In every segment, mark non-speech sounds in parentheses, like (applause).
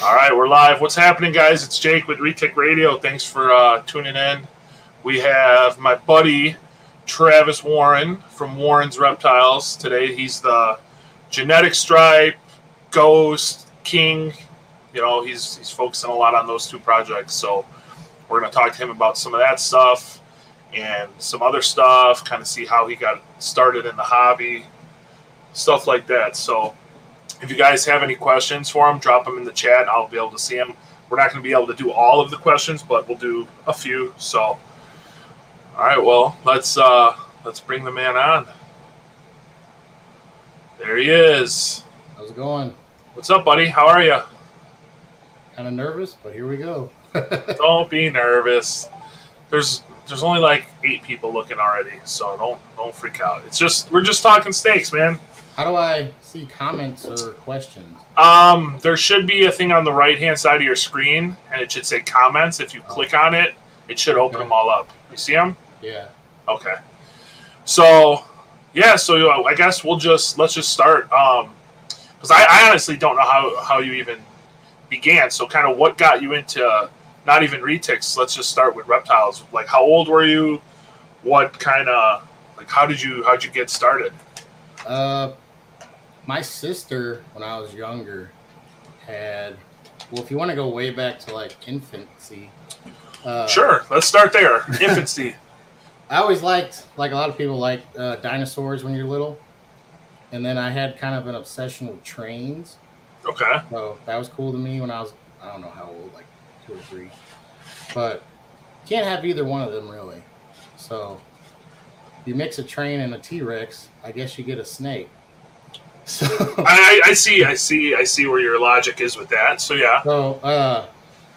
All right, we're live. What's happening, guys? It's Jake with Retic Radio. Thanks for uh, tuning in. We have my buddy Travis Warren from Warren's Reptiles today. He's the genetic stripe, ghost, king. You know, he's he's focusing a lot on those two projects. So we're going to talk to him about some of that stuff and some other stuff, kind of see how he got started in the hobby, stuff like that. So if you guys have any questions for him, drop them in the chat. I'll be able to see them. We're not going to be able to do all of the questions, but we'll do a few. So, all right, well, let's uh let's bring the man on. There he is. How's it going? What's up, buddy? How are you? Kind of nervous, but here we go. (laughs) Don't be nervous. There's there's only like eight people looking already, so don't don't freak out. It's just we're just talking steaks, man. How do I see comments or questions? Um, there should be a thing on the right hand side of your screen, and it should say comments. If you Oh. click on it, it should open Okay. them all up. You see them? Yeah. Okay. So, yeah. So uh, I guess we'll just let's just start. Um, because I, I honestly don't know how how you even began. So, kind of what got you into not even retics? Let's just start with reptiles. Like, how old were you? What kind of like how did you how did you get started? Uh, my sister, when I was younger, had. Well, if you want to go way back to like infancy, uh, Sure. Let's start there. Infancy. (laughs) I always liked, like a lot of people, like uh, dinosaurs when you're little, and then I had kind of an obsession with trains. Okay. So that was cool to me when I was I don't know how old, like two or three. But can't have either one of them really. So you mix a train and a T Rex, I guess you get a snake. So (laughs) I, I see, I see, I see where your logic is with that. So yeah, so uh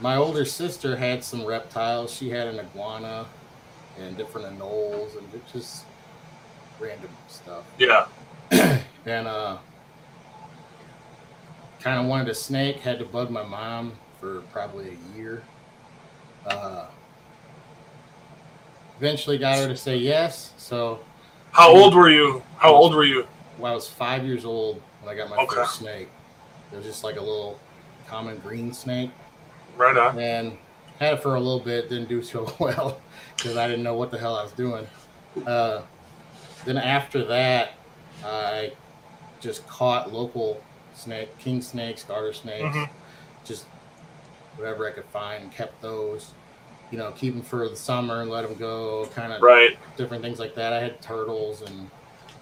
my older sister had some reptiles. She had an iguana and different anoles and just random stuff. yeah, (clears throat) and uh kind of wanted a snake had to bug my mom for probably a year uh eventually got her to say yes so How old were you? How old were you? When i was five years old when i got my Okay. first snake it was just like a little common green snake Right on. and had it for a little bit didn't do (laughs) so well because i didn't know what the hell i was doing uh, then after that i just caught local snake king snakes garter snakes Mhm. just whatever i could find and kept those you know keep them for the summer and let them go kind of Right. different things like that i had turtles and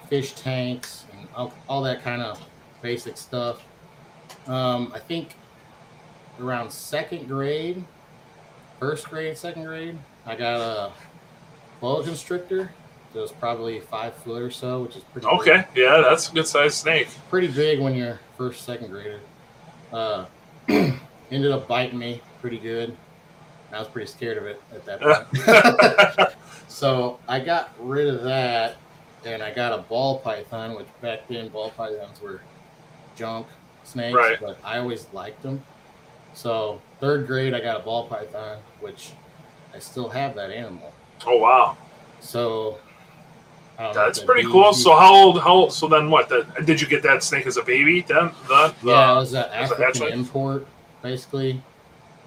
fish tanks and all, all that kind of basic stuff um, i think around second grade, first grade, second grade, I got a boa constrictor. It was probably five foot or so, which is pretty Okay. Yeah, that's a good sized snake. pretty big when you're first second grader. Uh, (clears throat) ended up biting me pretty good. I was pretty scared of it at that (laughs) point. (laughs) so I got rid of that, and I got a ball python, which back then ball pythons were junk snakes, Right. but I always liked them. So third grade, I got a ball python, which I still have that animal. Oh wow, So know that's pretty cool. So how old? How old? So then what? The, did you get that snake as a baby? Then the, the yeah, it was an African import, basically.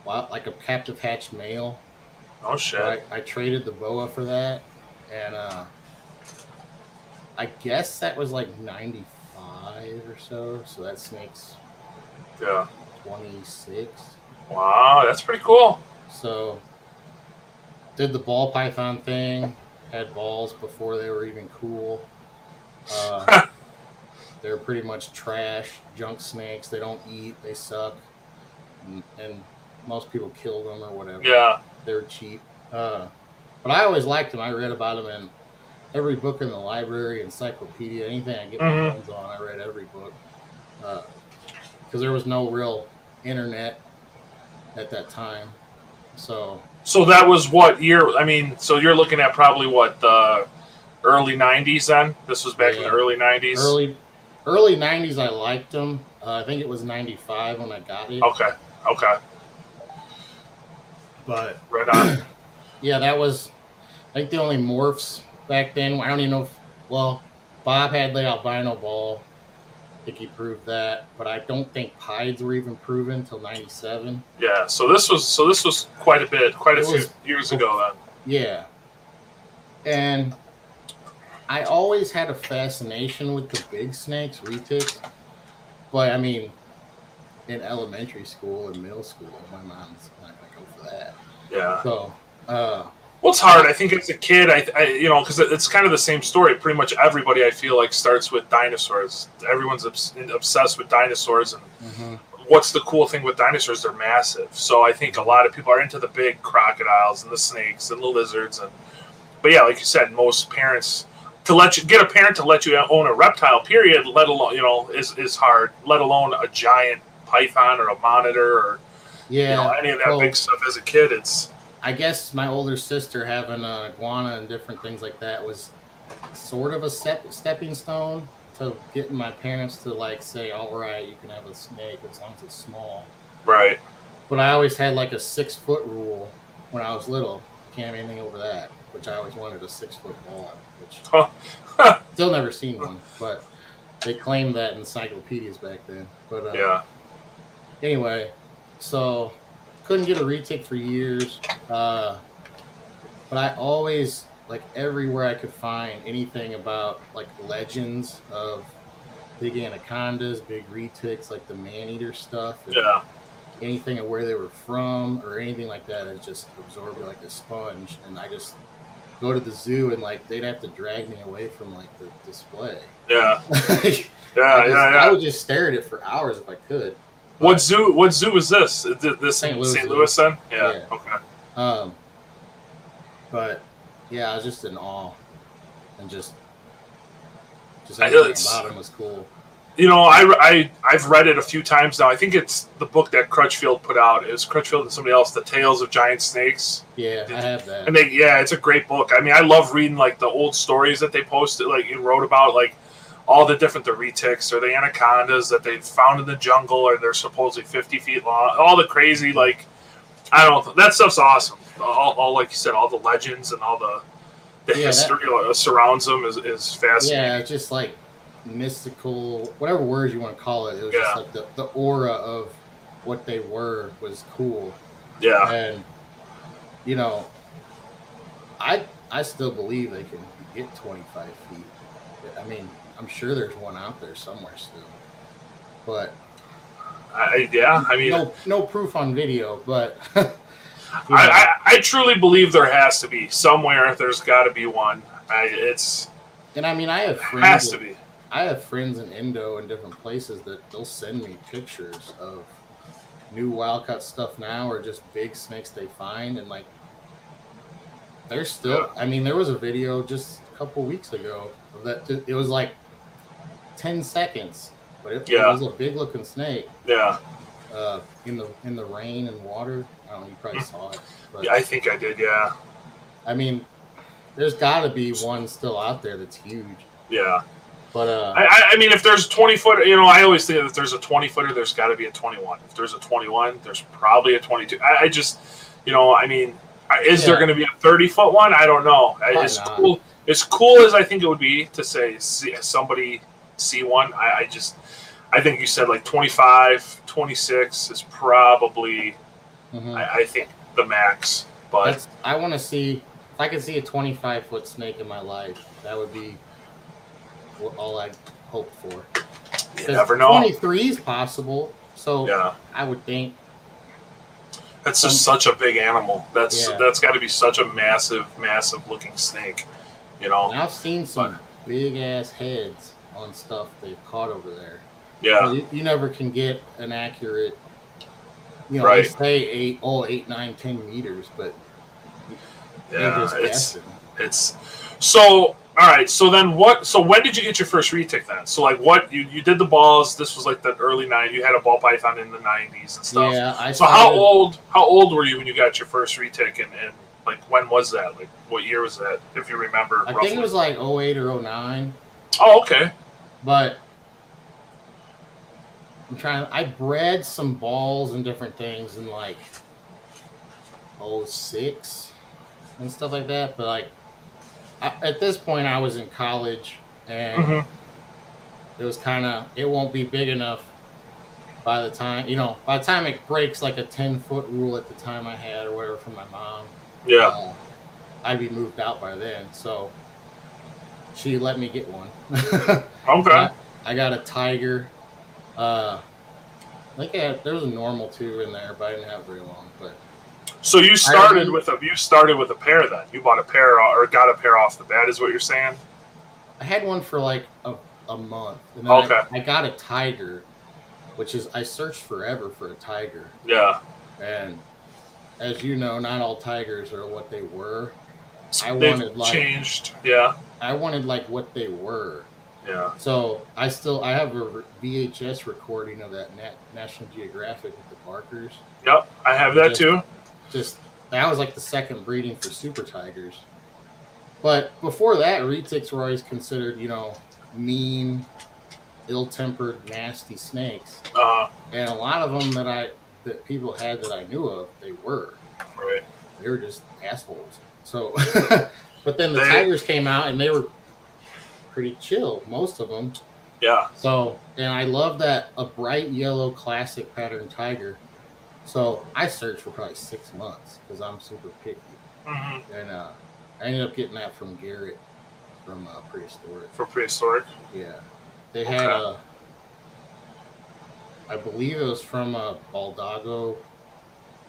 Wow, like a captive hatch male. oh shit. So I, I traded the boa for that, and uh, I guess that was like ninety five or so. So that snake's Yeah. twenty six. Wow, that's pretty cool. So did the ball python thing. Had balls before they were even cool. Uh, (laughs) they're pretty much trash, junk snakes. They don't eat. They suck, and, and most people kill them or whatever. Yeah. they're cheap. Uh, but I always liked them. I read about them in every book in the library, encyclopedia, anything I get my Mhm. hands on. I read every book because there was no real internet at that time. So So that was what year? I mean, so you're looking at probably what the early '90s. Then this was back in the early '90s. early early '90s, I liked them. Uh, I think it was '95 when I got it. Okay. Okay. But Right on. (clears throat) yeah, that was I think the only morphs back then. I don't even know if well, Bob had the albino ball. I think he proved that, but I don't think pieds were even proven until '97. Yeah. So this was so this was quite a bit, quite a It few was- years ago then. Yeah. And I always had a fascination with the big snakes, retics. But I mean, in elementary school and middle school, my mom's not gonna go for that. Yeah. So, uh, Well, it's hard. I think as a kid, I, I you know, because it's kind of the same story. Pretty much everybody I feel like starts with dinosaurs. Everyone's obs- obsessed with dinosaurs, and mhm. what's the cool thing with dinosaurs? They're massive. So I think a lot of people are into the big crocodiles and the snakes and the lizards, and but yeah, like you said, most parents to let you get a parent to let you own a reptile, period, let alone you know, is is hard. Let alone a giant python or a monitor or yeah. you know any of that well, big stuff. As a kid, it's I guess my older sister having an iguana and different things like that was sort of a step, stepping stone to getting my parents to like say, "All right, you can have a snake as long as it's small." right. But I always had like a six foot rule when I was little. Can't have anything over that, which I always wanted a six foot ball, which (laughs) still never seen one. But they claimed that in encyclopedias back then. But uh, Yeah. anyway, so couldn't get a retic for years. Uh, but I always like everywhere I could find anything about like legends of big anacondas, big retics, like the man eater stuff. and Yeah. Anything of where they were from or anything like that is just absorbed like a sponge. And I just go to the zoo and like they'd have to drag me away from like the display. Yeah. (laughs) Yeah. just- Yeah. Yeah. I would just stare at it for hours if I could. What zoo? What zoo is this? Is This St. Louis St. Louis, then? Yeah. Yeah. Okay. Um, but yeah, I was just in awe, and just just I- everything about him was cool. You know, I, I I've read it a few times now. I think it's the book that Crutchfield put out. It was Crutchfield and somebody else, "The Tales of Giant Snakes." Yeah, I have that. And they, yeah, it's a great book. I mean, I love reading like the old stories that they posted, like you wrote about, like all the different the retics or the anacondas that they found in the jungle, or they're supposedly fifty feet long. All the crazy, like I don't know, that stuff's awesome. All, all like you said, all the legends and all the the Yeah, history that surrounds them is, is fascinating. yeah, just like mystical, whatever words you want to call it. It was Yeah. just like the, the aura of what they were was cool, Yeah, and you know, I I still believe they can get twenty five feet. I mean, I'm sure there's one out there somewhere still, but I, yeah. I mean, no no proof on video, but (laughs) I, I, I truly believe there has to be somewhere. There's got to be one. I, it's and I mean I have friends has to be. I have friends in Indo and different places that they'll send me pictures of new wild cut stuff now or just big snakes they find and like they're still I mean there was a video just a couple weeks ago that it was like 10 seconds but it, Yeah. it was a big looking snake Yeah, uh, in the in the rain and water I don't know you probably saw it but yeah. I think I did. Yeah, I mean there's got to be one still out there that's huge yeah. but uh I, I- mean, if there's 20 foot, you know, I always think that if there's a 20 footer, there's got to be a 21. If there's a 21, there's probably a 22. I, I just, you know, I mean, is there going to be a 30 foot one? I don't know. Probably As not. cool as cool as I think it would be to say see, somebody see one, I, I just, I think you said like 25, 26 is probably, mhm. I, I think the max. But That's I want to see if I could see a 25 foot snake in my life. That would be all I hope for. you never know. 23 is possible, so Yeah. I would think. That's just such a big animal. That's Yeah. that's got to be such a massive, massive looking snake. You know? And I've seen some big ass heads on stuff they've caught over there. Yeah, You, you never can get an accurate. You know, Right. they say eight, oh, eight, nine, ten meters, but yeah. It's guessing. it's so. All right. So then, what? So when did you get your first retic then? So like, what you you did the balls? This was like the early '90s. You had a ball python in the '90s and stuff. Yeah, I So how old? How old were you when you got your first retic? And, and like, when was that? Like, what year was that? If you remember. I roughly. think it was like 08 or 09. Oh, okay. But I'm trying. I bred some balls and different things in like 06 and stuff like that. But like I, at this point, I was in college and Mhm. it was kind of it won't be big enough by the time you know by the time it breaks like a 10 foot rule at the time i had or whatever from my mom Yeah. uh, i'd be moved out by then so she let me get one (laughs) Okay. I, I got a tiger uh I think I had, there was a normal two in there, but I didn't have very long. But So you started with a you started with a pair then. You bought a pair or got a pair off the bat, is what you're saying? I had one for like a, a month. And then I- Okay. I, got a tiger, which is I searched forever for a tiger, Yeah. and as you know, not all tigers are what they were. I They've wanted, like- changed. Yeah. I wanted like what they were. Yeah. So I still I have a VHS recording of that Nat, National Geographic with the Barkers. Yep. I have that Just- too. just that was like the second breeding for super tigers. But before that, retics were always considered, you know, mean, ill-tempered, nasty snakes. Uh And a lot of them that I that people had that I knew of, they were. right. They were just assholes. So, (laughs) but then the They- tigers came out and they were pretty chill, most of them. Yeah. So, and I love that a bright yellow classic pattern tiger. So I searched for probably six months because I'm super picky, hmm and uh, I ended up getting that from Garrett from uh, Prehistoric. From prehistoric. Yeah, they had a, I believe it was from a Baldogo,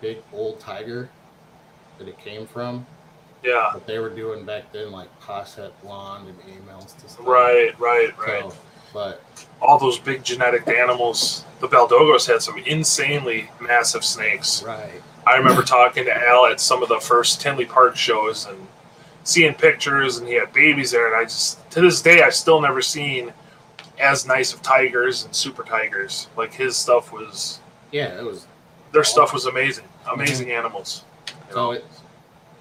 big old tiger, that it came from. Yeah. But they were doing back then like Posset blonde and A-males to stuff. Right, right, right. So, but All those big genetic animals. The Baldogos had some insanely massive snakes. right, I remember talking to Al at some of the first Tinley Park shows and seeing pictures, and he had babies there. And I just, to this day, I've still never seen as nice of tigers and super tigers. Like his stuff was, yeah, it was their stuff was amazing, amazing mm-hmm. animals. you So it,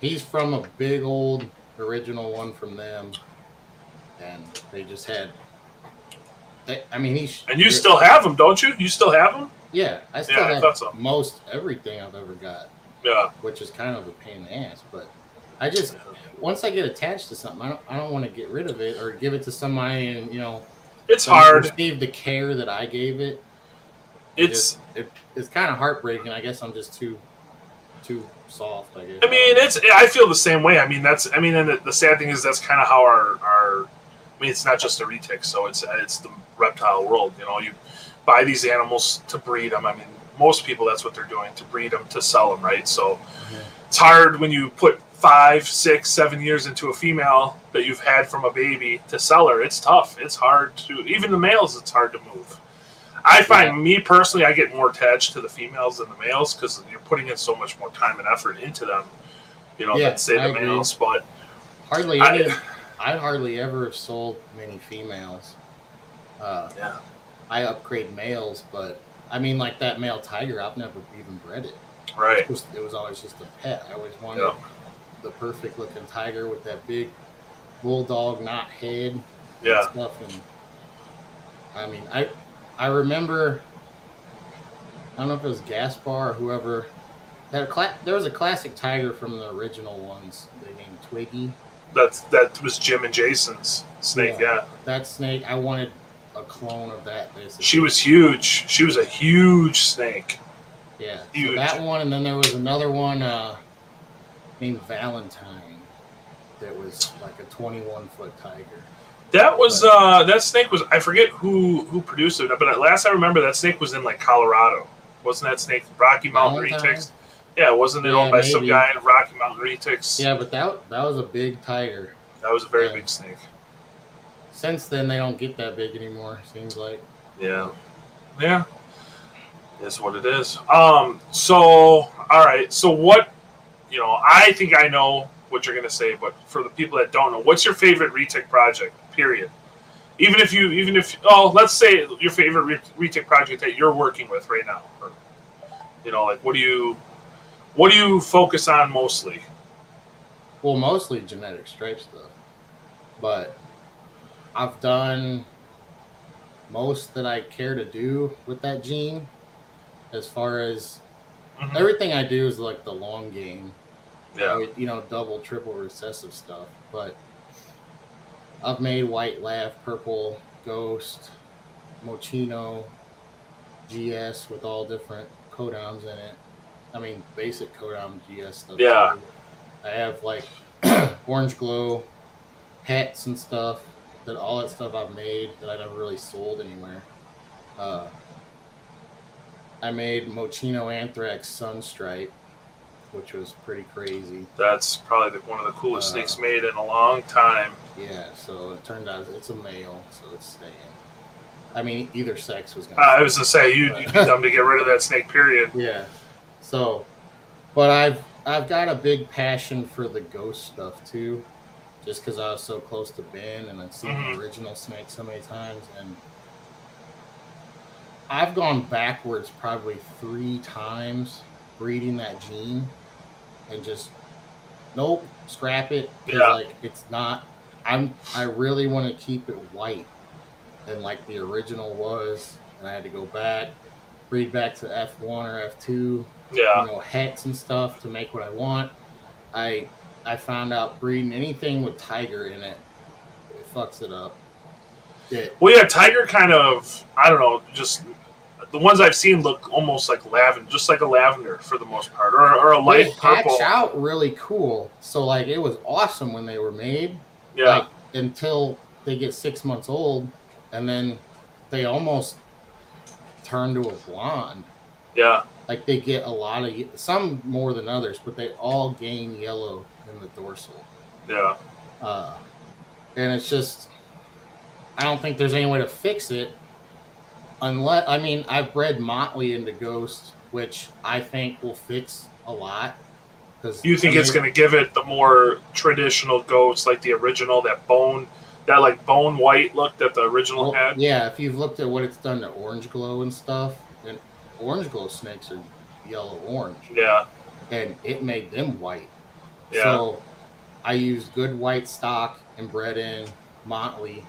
he's from a big old original one from them, and they just had. They, I mean, he's and you still have them, don't you? You still have them? yeah. I still Yeah, have thought so. most everything I've ever got, Yeah. which is kind of a pain in the ass. But I just once I get attached to something, I don't I don't want to get rid of it or give it to somebody and you know It's hard. receive the care that I gave it. It's. just, it, it's kind of heartbreaking. I guess I'm just too too soft. I guess. I mean, it's. I feel the same way. I mean, that's. I mean, and the, the sad thing is that's kind of how our our. I mean, it's not just a retic, so it's it's the reptile world. You know, you buy these animals to breed them. I mean, most people that's what they're doing to breed them to sell them, right? So Mhm. it's hard when you put five, six, seven years into a female that you've had from a baby to sell her. It's tough. It's hard to even the males. It's hard to move. I find me personally, I get more attached to the females than the males because you're putting in so much more time and effort into them. You know, Yeah, than say I the agree. males. But hardly I- any. I, hardly ever have sold many females. Uh, yeah, I upgrade males, but I mean, like that male tiger, I've never even bred it. right. It was, it was always just a pet. I always wanted Yeah. the perfect looking tiger with that big bulldog knot head and Yeah, stuff. And I mean, I I remember. I don't know if it was Gaspar or whoever. Had a cla- there was a classic tiger from the original ones. They named Twiggy. that's that was Jim and Jason's snake. Yeah. Yeah, That snake, I wanted a clone of that. Basically, she was huge. She was a huge snake. yeah. So huge. that one, and then there was another one uh, named Valentine that was like a 21 foot tiger. That was uh that snake was I forget who who produced it, but at last I remember that snake was in like Colorado. Wasn't that snake Rocky Mountain? Retics? Yeah, wasn't it Yeah, owned by some guy in Rocky Mountain Retics? Yeah, but that that was a big tiger. That was a very Yeah. big snake. Since then, they don't get that big anymore. Seems like. Yeah. Yeah. Is what it is. Um, so all right. So what you know, I think I know what you're gonna say, but for the people that don't know, what's your favorite retic project? Period. Even if you even if oh, let's say your favorite re- retic project that you're working with right now. Or, you know, like what do you what do you focus on mostly? Well, mostly genetic stripe stuff, but I've done most that I care to do with that gene. As far as Mhm. everything I do is like the long game, Yeah. You know, double, triple recessive stuff. But I've made white laugh, purple ghost, Mochino GS with all different codons in it. I mean, basic codon GS stuff. Yeah. too. I have like (clears throat) orange glow hats and stuff. That all that stuff I've made that I never really sold anywhere. Uh, I made Mochino Anthrax Sunstripe, which was pretty crazy. That's probably the, one of the coolest Uh, snakes made in a long time. Yeah, so it turned out it's a male, so it's staying. I mean, either sex was gonna. Uh, I was gonna say you, you'd be dumb to get rid of that snake. Period. (laughs) Yeah. So, but I've I've got a big passion for the ghost stuff too, just because I was so close to Ben and I've seen Mhm. the original snake so many times, and I've gone backwards probably three times breeding that gene, and just nope, scrap it. Yeah. Like it's not. I'm. I really want to keep it white, and like the original was, and I had to go back breed back to F1 or F2, Yeah. you know, hets and stuff to make what I want. I I found out breeding anything with tiger in it, it fucks it up. It, Well, yeah, tiger kind of. I don't know. Just the ones I've seen look almost like lavender, just like a lavender for the most part, or, or a they light hatch purple. out really cool. So like it was awesome when they were made. Yeah. Like until they get six months old, and then they almost turn to a blonde. yeah. Like they get a lot of some more than others, but they all gain yellow in the dorsal. Yeah. uh, and it's just I don't think there's any way to fix it unless I mean I've bred Motley into Ghost, which I think will fix a lot. You think it's gonna give it the more traditional ghost, like the original, that bone, that like bone white look that the original had. yeah, if you've looked at what it's done to Orange Glow and stuff, and Orange Glow snakes are yellow orange, Yeah. and it made them white. Yeah. So I used good white stock and bred in Motley.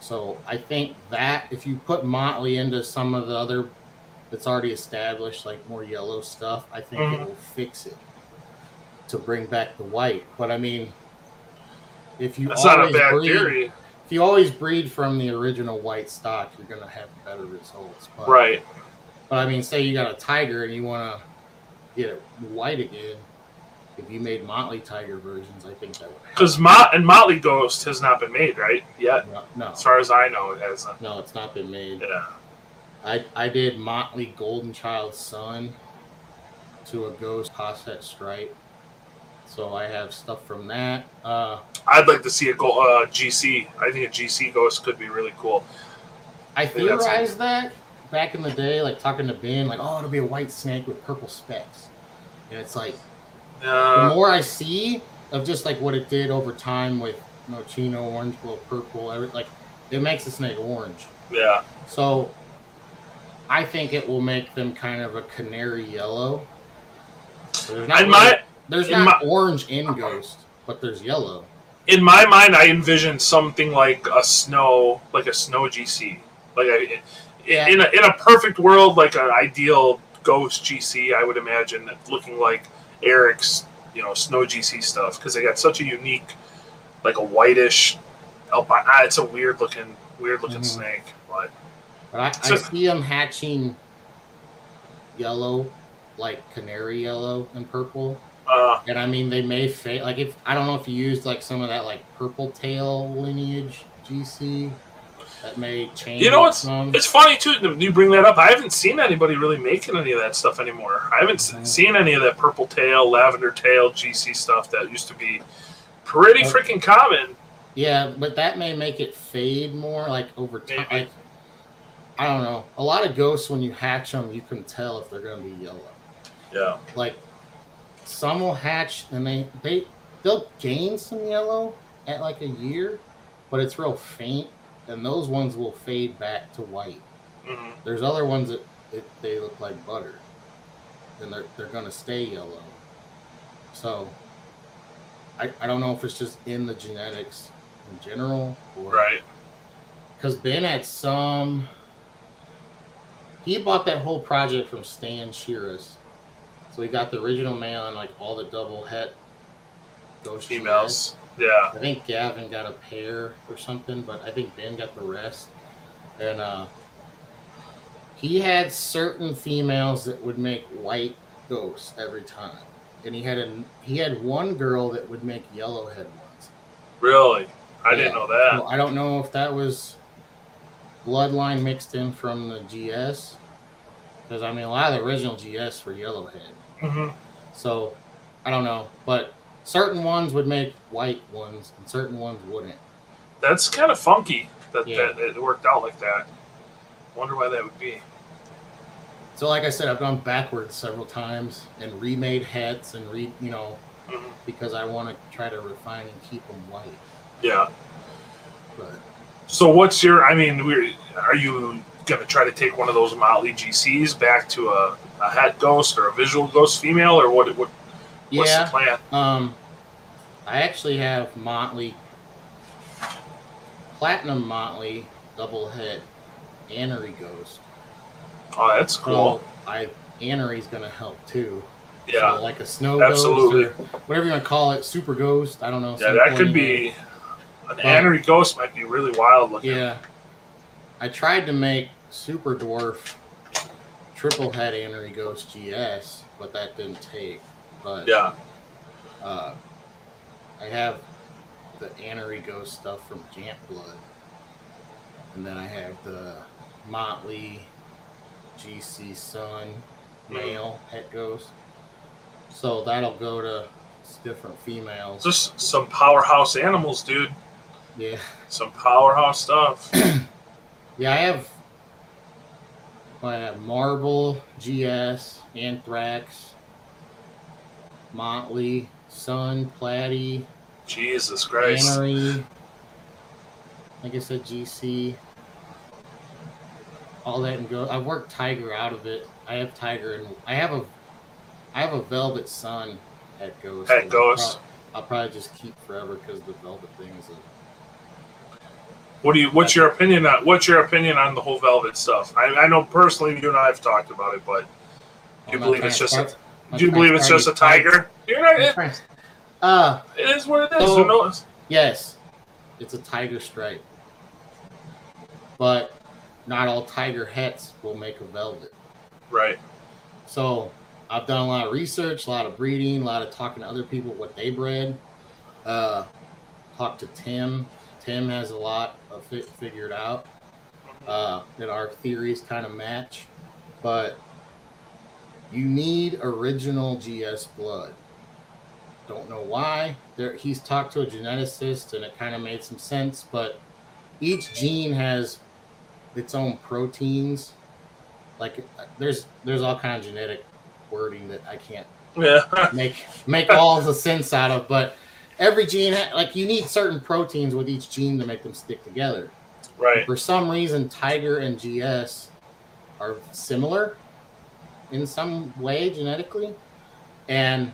So I think that if you put Motley into some of the other that's already established, like more yellow stuff, I think Mhm. it will fix it to bring back the white. But I mean, if you That's not a always bad breed, theory. if you always breed from the original white stock, you're gonna have better results. But, Right. But I mean, say you got a tiger and you want to get it white again. If you made Motley Tiger versions, I think that would. Because Mot and Motley Ghost has not been made, right? Yet. No, no, As far as I know, it hasn't. no, it's not been made. Yeah. I I did Motley Golden Child Sun to a Ghost Cosset Stripe, so I have stuff from that. Uh, I'd like to see a go, uh, GC. I think a GC Ghost could be really cool. I theorized that back in the day, like talking to Ben, like, oh, it'll be a white snake with purple specks, and it's like the Uh, more I see of just like what it did over time with Mochino, orange, glow, purple, every, like it makes the snake orange. yeah. So I think it will make them kind of a canary yellow. So In my there's in not orange in Ghost, but there's yellow. in my mind, I envision something like a snow, like a snow GC, like a, Yeah. in a in a perfect world, like an ideal Ghost GC. I would imagine looking like Eric's, you know, snow GC stuff because they got such a unique, like a whitish. Alpine. Ah, it's a weird looking, weird looking Mhm. snake, but But I, I see them hatching yellow, like canary yellow and purple. Uh, And I mean, they may fade. Like if I don't know if you used like some of that like purple tail lineage GC, that may change. You know what's- some. It's funny too. You bring that up. I haven't seen anybody really making any of that stuff anymore. I haven't seen any of that purple tail, lavender tail, GC stuff that used to be pretty Oh. freaking common. Yeah, but that may make it fade more, like over time. Like, I don't know. A lot of ghosts, when you hatch them, you can tell if they're going to be yellow. Yeah, Like some will hatch and they they they'll gain some yellow at like a year, but it's real faint, and those ones will fade back to white. hmm There's other ones that it, they look like butter, and they're they're going to stay yellow. So I I don't know if it's just in the genetics in general or right. because Ben had some. He bought that whole project from Stan Shearus. So he got the original male and like all the double het ghost Females. Yeah, I think Gavin got a pair or something, but I think Ben got the rest. and uh, he had certain females that would make white ghosts every time, and he had a he had one girl that would make yellowhead ones. Really? I didn't know that. Well, I don't know if that was bloodline mixed in from the GS, because I mean a lot of the original GS were yellowhead. Hmm So I don't know, but certain ones would make white ones, and certain ones wouldn't. That's kind of funky that, Yeah. that it worked out like that. Wonder why that would be. So, like I said, I've gone backwards several times and remade heads and re, you know, Mhm. because I want to try to refine and keep them white. Yeah. But So what's your? I mean, are you gonna try to take one of those Motley GCs back to a, a het ghost or a visual ghost female, or what? what what's the plan? um, I actually have Motley, platinum Motley double het Anery ghost. Oh, that's cool. So I Anery's gonna help too. yeah. So like a snow Absolutely. ghost or whatever you want to call it, super ghost. I don't know. Yeah, that could be an Anery ghost. Might be really wild looking. Yeah. I tried to make Super Dwarf triple het Anery Ghost GS, but that didn't take. But Yeah. uh, I have the Anery Ghost stuff from Jant Blood. And then I have the Motley GC Sun male pet ghost. So that'll go to different females. Just some powerhouse animals, dude. yeah. Some powerhouse stuff. (clears throat) Yeah, I have. I have Marble, GS, Anthrax, Motley, Sun, Platy, Jesus Christ. Tannery. Like I said, GC. All that and go. I worked Tiger out of it. I have Tiger and I have a, I have a Velvet Sun at Ghost. At Ghost. I'll probably just keep forever because the Velvet thing is a What do you? What's your opinion on? What's your opinion on the whole velvet stuff? I, I know personally, you and I have talked about it, but I'm you believe it's just a, do you believe it's just a tiger? You're not. It, Uh, it is what it is. So-? Yes, it's a tiger stripe. But not all tiger hets will make a velvet. Right. So I've done a lot of research, a lot of breeding, a lot of talking to other people what they bred. Uh, talked to Tim. Tim has a lot of it figured out. Uh, that our theories kind of match, but you need original GS blood. Don't know why. There, he's talked to a geneticist, and it kind of made some sense. But each gene has its own proteins. Like there's there's all kind of genetic wording that I can't Yeah. (laughs) make make all the sense out of. But every gene, ha- like you need certain proteins with each gene to make them stick together. right. For some reason, Tiger and GS are similar in some way genetically, and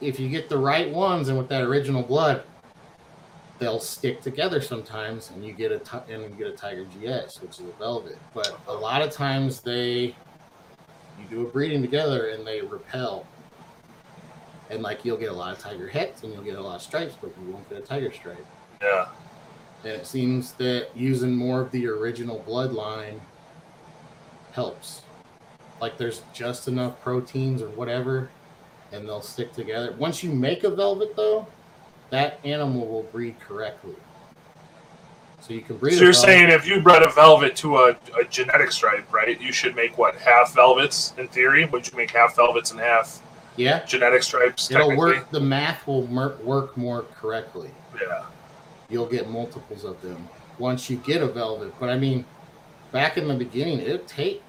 if you get the right ones and with that original blood, they'll stick together sometimes, and you get a and you get a Tiger GS, which is a velvet. But a lot of times they you do a breeding together and they repel. And like you'll get a lot of tiger hets and you'll get a lot of stripes, but you won't get a tiger stripe. Yeah. And it seems that using more of the original bloodline helps. Like there's just enough proteins or whatever, and they'll stick together. Once you make a velvet, though, that animal will breed correctly. So you can breed. So you're velvet- saying if you bred a velvet to a, a genetic stripe, right? You should make what half velvets in theory. Would you make half velvets and half yeah, genetic stripes? it'll work. The math will mer- work more correctly. Yeah. You'll get multiples of them once you get a velvet. But I mean, back in the beginning, it'd take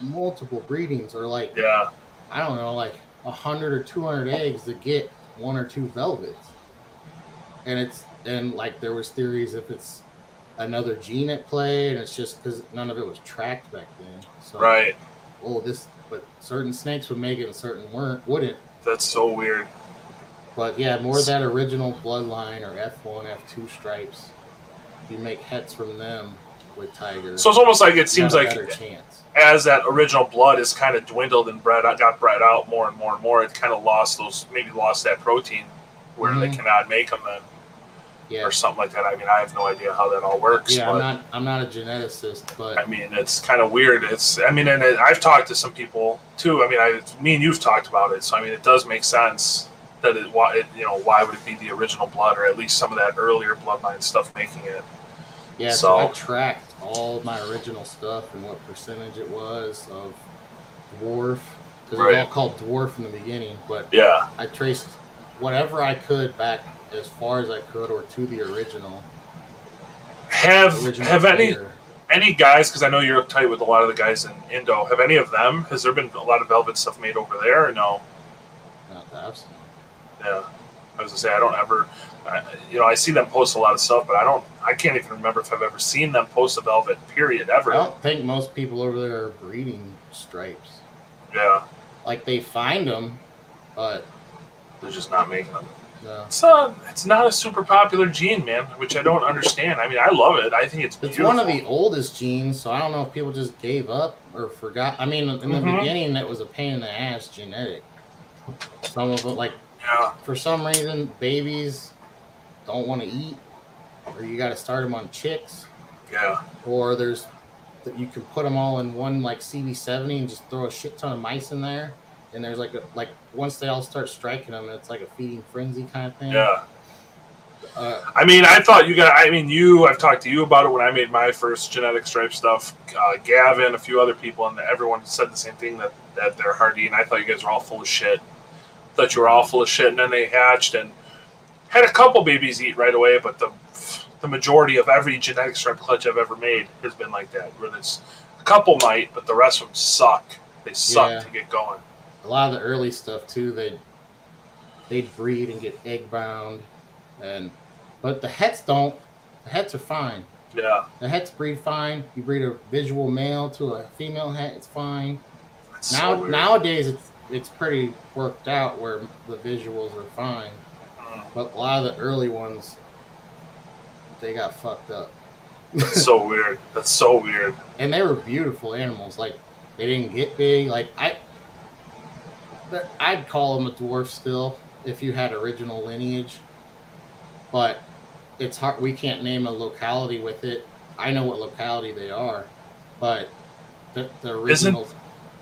multiple breedings or like Yeah. I don't know, like a hundred or two hundred eggs to get one or two velvets. And it's and like there was theories if it's another gene at play, and it's just because none of it was tracked back then. So Right. oh this but certain snakes would make it and certain weren't wouldn't. That's so weird. But yeah, more of that original bloodline or F one, F two stripes. You make hets from them with Tiger. So it's almost like it seems like chance. as that original blood is kind of dwindled and bred out, got bred out more and more and more, it kind of lost those, maybe lost that protein where they Mhm. cannot make them then. Yeah. or something like that. I mean, I have no idea how that all works. Yeah, but I'm not. I'm not a geneticist, but I mean, it's kind of weird. It's, I mean, and it, I've talked to some people too. I mean, I, me and you've talked about it, so I mean, it does make sense that it, why, it, you know, why would it be the original blood, or at least some of that earlier bloodline stuff making it? yeah. So, I tracked all my original stuff and what percentage it was of dwarf because it was Right. all called dwarf in the beginning. But Yeah, I traced whatever I could back as far as I could, or to the original. have original have any tier. any guys? Because I know you're tight with a lot of the guys in Indo. Have any of them? Has there been a lot of velvet stuff made over there, or no? Not that. Yeah, I was gonna say I don't ever, I, you know, I see them post a lot of stuff, but I don't, I can't even remember if I've ever seen them post a velvet. Period, ever. I don't think most people over there are breeding stripes. Yeah, Like they find them, but they're just not making them. No. It's uh, it's not a super popular gene, man, which I don't understand. I mean, I love it. I think it's It's beautiful. one of the oldest genes, so I don't know if people just gave up or forgot. I mean, in the Mhm. beginning, that was a pain in the ass genetic. Some of them, like yeah, for some reason, babies don't want to eat, or you got to start them on chicks, yeah, or there's that you can put them all in one like CB70 and just throw a shit ton of mice in there. And there's like a like once they all start striking them, it's like a feeding frenzy kind of thing. yeah. Uh, I mean, I thought you got. I mean, you. I've talked to you about it when I made my first genetic stripe stuff. Uh, Gavin, a few other people, and everyone said the same thing that that they're hardy. And I thought you guys were all full of shit. Thought you were all full of shit, and then they hatched and had a couple babies eat right away. But the the majority of every genetic stripe clutch I've ever made has been like that, where there's a couple might, but the rest of them suck. They suck Yeah. to get going. A lot of the early stuff too they they'd breed and get egg bound and but the hets don't the hets are fine Yeah, the hets breed fine you breed a visual male to a female het it's fine so now weird. nowadays it's it's pretty worked out where the visuals are fine Mm, but a lot of the early ones they got fucked up That's so weird. That's so weird. (laughs) and they were beautiful animals. Like they didn't get big. Like I, I'd call them a dwarf still if you had original lineage. But it's hard. We can't name a locality with it. I know what locality they are, but the, the original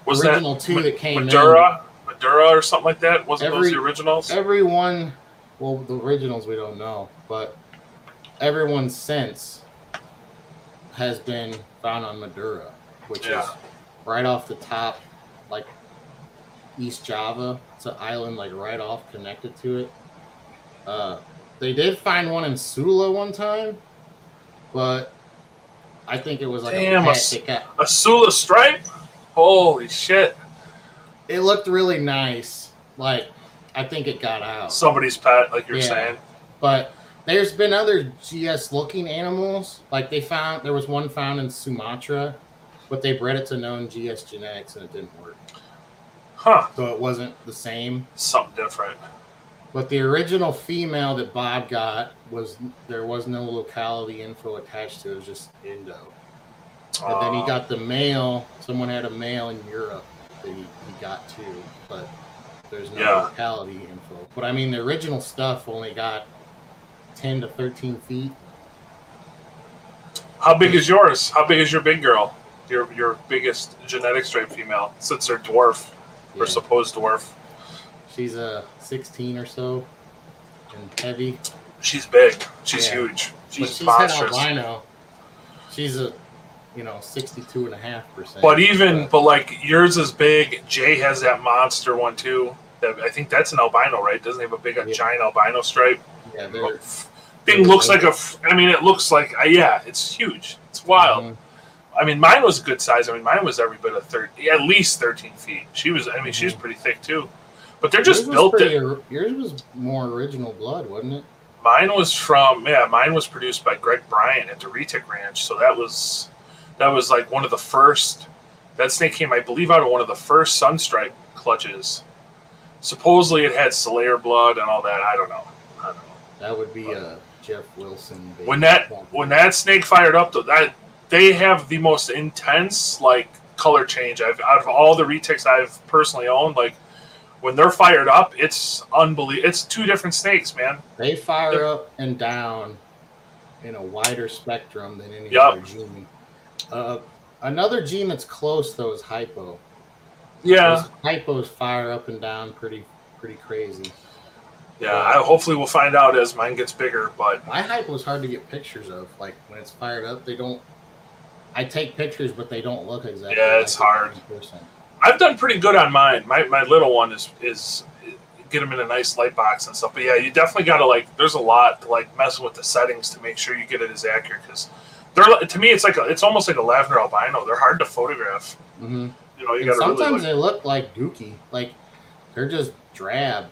Was original that two Ma- that came Madura, Madura, or something like that? Wasn't those the originals? everyone. Well, the originals we don't know, but everyone since has been found on Madura, which Yeah. is right off the top, like East Java. It's an island like right off connected to it. Uh, they did find one in Sula one time, but I think it was like Damn, a a A Sula stripe? Holy shit! it looked really nice. Like I think it got out. Somebody's pet, like you're Yeah. saying. But there's been other GS looking animals. Like they found there was one found in Sumatra, but they bred it to known GS genetics and it didn't work. Huh? So it wasn't the same. Something different. But the original female that Bob got was there was no locality info attached to it, it was just Indo. And then he Uh, got the male, someone had a male in Europe that he, he got too, but there's no Yeah. locality info. But I mean the original stuff only got ten to thirteen feet. How big is yours? How big is your big girl? Your your biggest genetic stripe female, since they're dwarf Yeah. or supposed dwarf. She's a 16 or so and heavy. She's big. She's Yeah. huge. But She's she's had albino. She's a, you know, 62 and a half percent. But even, but like yours is big. Jay has that monster one too. That I think that's an albino, right? Doesn't have a big, a Yeah. giant albino stripe? yeah, Thing looks like a. I mean, it looks like. Uh, yeah, it's huge. It's wild. Mhm. I mean, mine was a good size. I mean, mine was every bit of thirty, at least thirteen feet. She was. I mean, she's mm-hmm. pretty thick too. But they're just Yours built pretty it. Yours was more original blood, wasn't it? Mine was from yeah, mine was produced by Greg Bryant at the Retic Ranch. So that was that was like one of the first. That snake came, I believe, out of one of the first Sunstripe clutches. Supposedly, it had Slayer blood and all that. I don't know. I don't know. That would be a Jeff Wilson. When that when that snake fired up, though, that they have the most intense like color change. I've out of all the retics I've personally owned, like when they're fired up, it's unbelievable. It's two different snakes, man. They fire up and down in a wider spectrum than any Yup. other gene. Uh, another gene that's close though is hypo. Yeah, hypos fire up and down pretty pretty crazy. yeah. I, hopefully, we'll find out as mine gets bigger. But My hypo is hard to get pictures of. Like when it's fired up, they don't. I take pictures, but they don't look exactly. Yeah, like it's it hard. I've done pretty good on mine. My my little one is is get them in a nice light box and stuff. But yeah, you definitely got to like. There's a lot to like mess with the settings to make sure you get it as accurate because they're to me it's like a, it's almost like a lavender albino. They're hard to photograph. hmm You know, you got sometimes really. Like, they look like dookie, like they're just drab.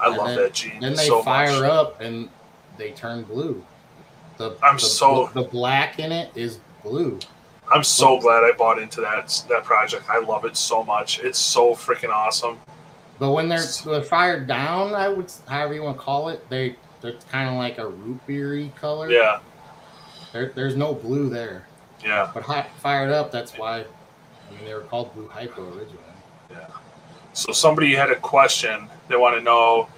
I and love then- that gene Then they so fire much. up and they turn blue. The, I'm the, so- the black in it is blue. I'm so glad I bought into that that project. I love it so much. It's so freaking awesome. But when they're, they're fired down, I would however you want to call it, they they're kind of like a root beery color. Yeah, There, there's no blue there. yeah. But hot, fired up, that's why. I mean, they were called blue hypo originally. Yeah. So somebody had a question. They want to know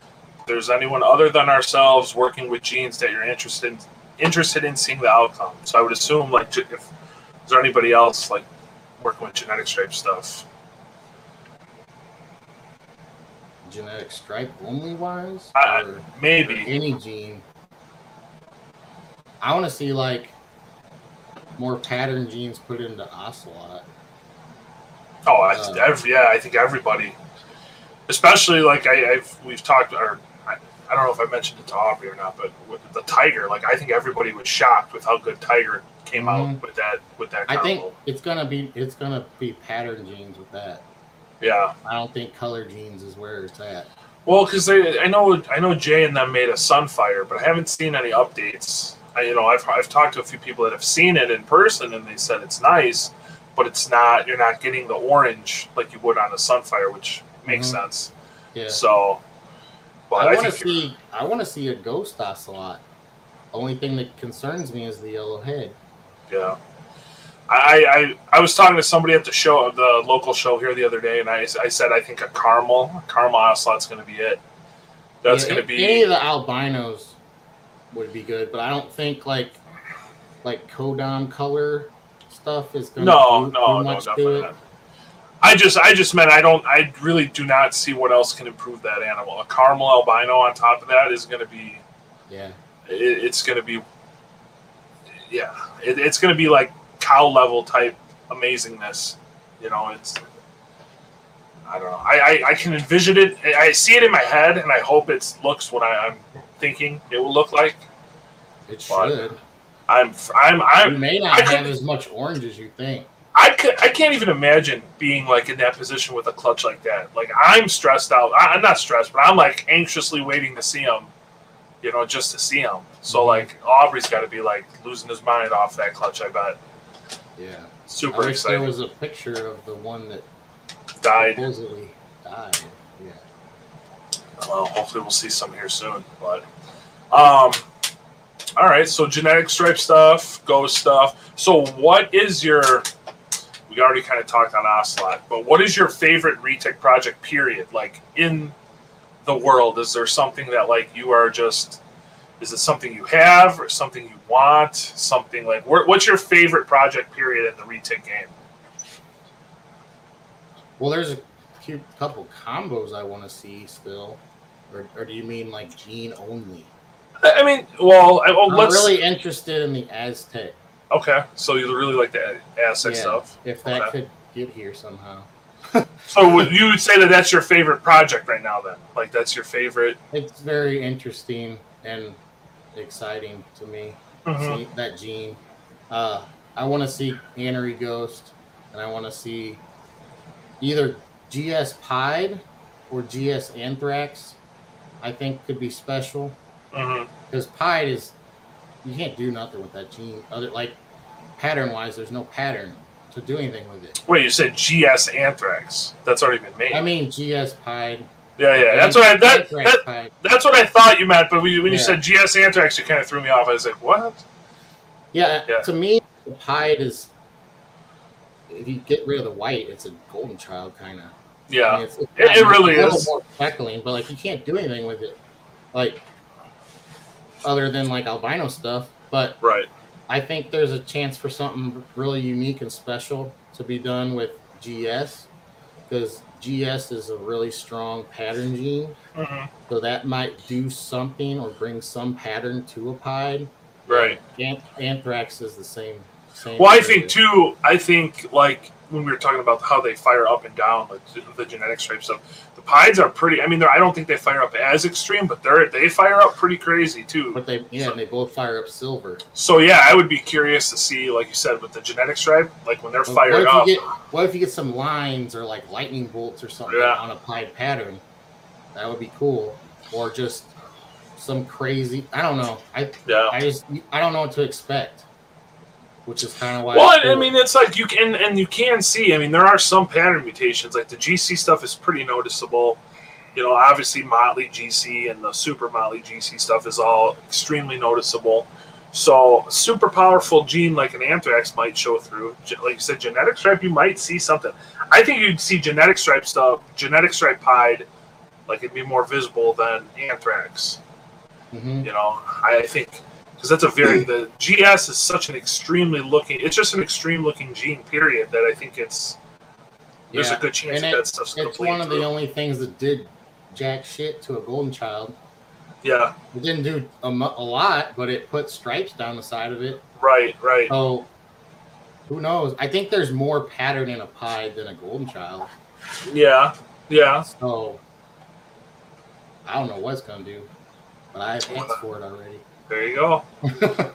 if there's anyone other than ourselves working with genes that you're interested in, interested in seeing the outcome. So I would assume like if is there anybody else like working with genetic stripe stuff? Genetic stripe only wise, or Maybe. any gene. I want to see like more pattern genes put into ocelot. Oh, I, Uh, every, yeah. I think everybody, especially like I, I've we've talked or I, don't know if I mentioned it to Aubrey or not, but with the Tiger, like I think everybody was shocked with how good Tiger came out Mhm. with that with that. I think it's gonna be it's gonna be pattern genes with that. Yeah. I don't think color genes is where it's at. Well, because I know I know Jay and them made a Sunfire, but I haven't seen any updates. I, you know, I've I've talked to a few people that have seen it in person, and they said it's nice, but it's not. You're not getting the orange like you would on a Sunfire, which makes Mhm. sense. Yeah. So, but I I, want to see. I want to see a ghost ocelot. Only thing that concerns me is the yellow head. yeah. I, I I was talking to somebody at the show, the local show here the other day, and I, I said I think a caramel, a caramel ocelot's going to be it. That's Yeah, going to a- any be of the albinos would be good, but I don't think like like codon color stuff is going to no, do, no, do no, much to it. not. I just, I just meant I don't, I really do not see what else can improve that animal. A caramel albino on top of that is going to be, Yeah, it, it's going to be, yeah, it, it's going to be like cow level type amazingness. You know, it's, I don't know. I, I, I can envision it. I I see it in my head, and I hope it looks what I, I'm thinking it will look like. it But should. I'm, I'm, I'm, You may I not could- have as much orange as you think. I, could, I can't even imagine being like in that position with a clutch like that. Like I'm stressed out. I, I'm not stressed, but I'm like anxiously waiting to see him. You know, just to see him. So Mhm. like Aubrey's got to be like losing his mind off that clutch. I bet. Yeah, Super I wish there was a picture of the one that Died. supposedly died. Yeah. Well, hopefully we'll see some here soon. But um, all right. So genetic stripe stuff, ghost stuff. So what is your? We already kind of talked on Ocelot, but what is your favorite retic project? Period. Like in the world, is there something that like you are just? Is it something you have or something you want? Something like what's your favorite project? Period in the retic game. Well, there's a couple combos I want to see still, or, or do you mean like gene only? I mean, well, I, well I'm let's. really interested in the Aztec. Okay, so you really like the Aztec Yeah, stuff. If that Okay. could get here somehow, (laughs) So would you would say that that's your favorite project right now? Then, like that's your favorite. it's very interesting and exciting to me. Mhm. See that gene. Uh, I want to see Anery Ghost, and I want to see either GS Pied or GS Anthrax. I think could be special because Pied is you can't do nothing with that gene. Other like pattern wise, there's no pattern to do anything with it. Wait, you said GS Anthrax? That's already been made. I mean GS Pied. yeah, yeah. That's what I that, that that's what I thought you meant. But when you, when you Yeah. said GS Anthrax, you kind of threw me off. I was like, what? Yeah, Yeah. to me, the Pied is. If you get rid of the white, it's a golden child kind of. Yeah. I mean, it's, it's It- it really a little is. more speckling, but like you can't do anything with it, like other than like albino stuff. But Right. I think there's a chance for something really unique and special to be done with GS because GS is a really strong pattern gene. hmm So that might do something or bring some pattern to a pied. Right. An- Anthrax is the same. same Well, I think too. I think like when we were talking about how they fire up and down, like the genetic stripe stuff. The pieds are pretty. I mean, they're, I don't think they fire up as extreme, but they're they fire up pretty crazy too. But they, yeah, So- and they both fire up silver. So yeah, I would be curious to see, like you said, with the genetic stripe, like when they're But fired what up. Get, what if you get some lines or like lightning bolts or something Yeah. on a pied pattern? That would be cool. Or just some crazy. I don't know. I yeah. I just I don't know what to expect, which is kind of why. Well, it's I mean, it's like you can, and you can see. I mean, there are some pattern mutations. Like the GC stuff is pretty noticeable. You know, obviously Motley GC and the Super Motley GC stuff is all extremely noticeable. So, super powerful gene like an anthrax might show through. Like you said, genetic stripe, you might see something. I think you'd see genetic stripe stuff, genetic stripe pied, like it'd be more visible than anthrax. Mhm. You know, I, I think because that's a very the GS is such an extremely looking. It's just an extreme looking gene. Period. That I think it's there's Yeah. a good chance And that it- that stuff's It's one of the only things that did jack shit to a golden child. yeah. It didn't do a, a lot, but it put stripes down the side of it. Right. Right. So who knows? I think there's more pattern in a pie than a golden child. Yeah. Yeah. So I don't know what it's gonna do, but I have X for it already. There you go. (laughs)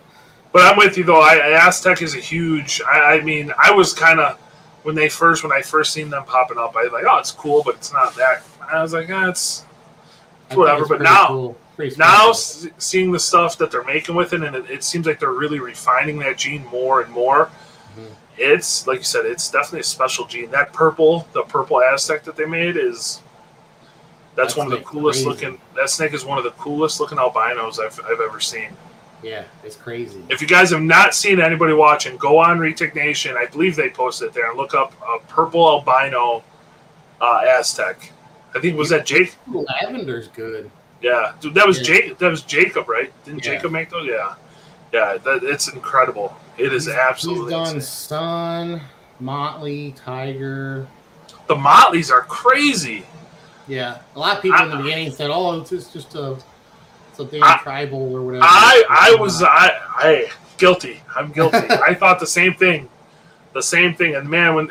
But I'm with you though. I, I Aztec is a huge. I, I mean, I was kind of when they first when I first seen them popping up. I was like, oh, it's cool, but it's not that. I was like, ah, it's I think Whatever, it's but now- cool, now s- seeing the stuff that they're making with it, and it, it seems like they're really refining that gene more and more. Mhm. It's like you said, it's definitely a special gene. That purple, the purple Aztec that they made is that's That one of the coolest crazy. looking. That snake is one of the coolest looking albinos I've, I've ever seen. yeah, it's crazy. If you guys have not seen anybody watching, go on Retic Nation. I believe they posted it there and look up a purple albino uh, Aztec. I think was that Jake. Lavender's good. Yeah, dude, that was Yeah. Jake. That was Jacob, right? Didn't Yeah. Jacob make those? Yeah, yeah. That, it's incredible. It is He's- absolutely. He's done insane. Sun, Motley, Tiger. The Motleys are crazy. Yeah, a lot of people in the beginning said, "Oh, it's just, just a something I- tribal or whatever." I I was I I guilty. I'm guilty. (laughs) I thought the same thing, the same thing. And man, when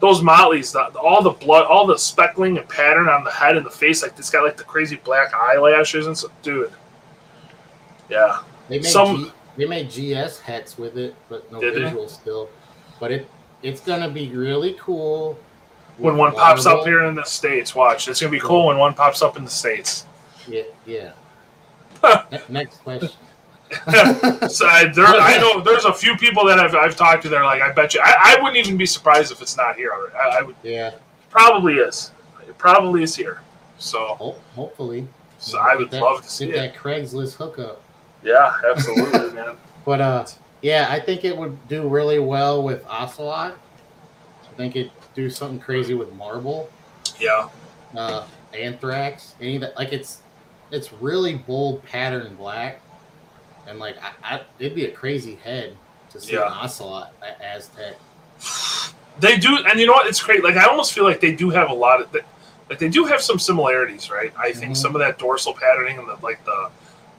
those Motleys, the, all the blood, all the speckling and pattern on the head and the face, like this got like the crazy black eyelashes and stuff, dude. Yeah, They made some- G, they made GS hats with it, but no visuals still. But it it's gonna be really cool when one pops up here in the states, watch. It's gonna be cool when one pops up in the states. Yeah, yeah. (laughs) Next question. (laughs) So I, there, I know there's a few people that I've, I've talked to that are like, I bet you, I, I wouldn't even be surprised if it's not here already. I, I would yeah, probably is. It probably is here. So, ho- hopefully. so I would that- love to see get it. that Craigslist hookup. Yeah, absolutely, (laughs) man. But uh, yeah, I think it would do really well with Ocelot. I think it do something crazy with Marble, Yeah, uh, Anthrax, any of that. Like it's it's really bold pattern black, and like I, I it'd be a crazy head to see Yeah. an Ocelot a- Aztec. (sighs) they do, and you know what? It's great. Like I almost feel like they do have a lot of, like they do have some similarities, right? I think Mhm. some of that dorsal patterning and the like the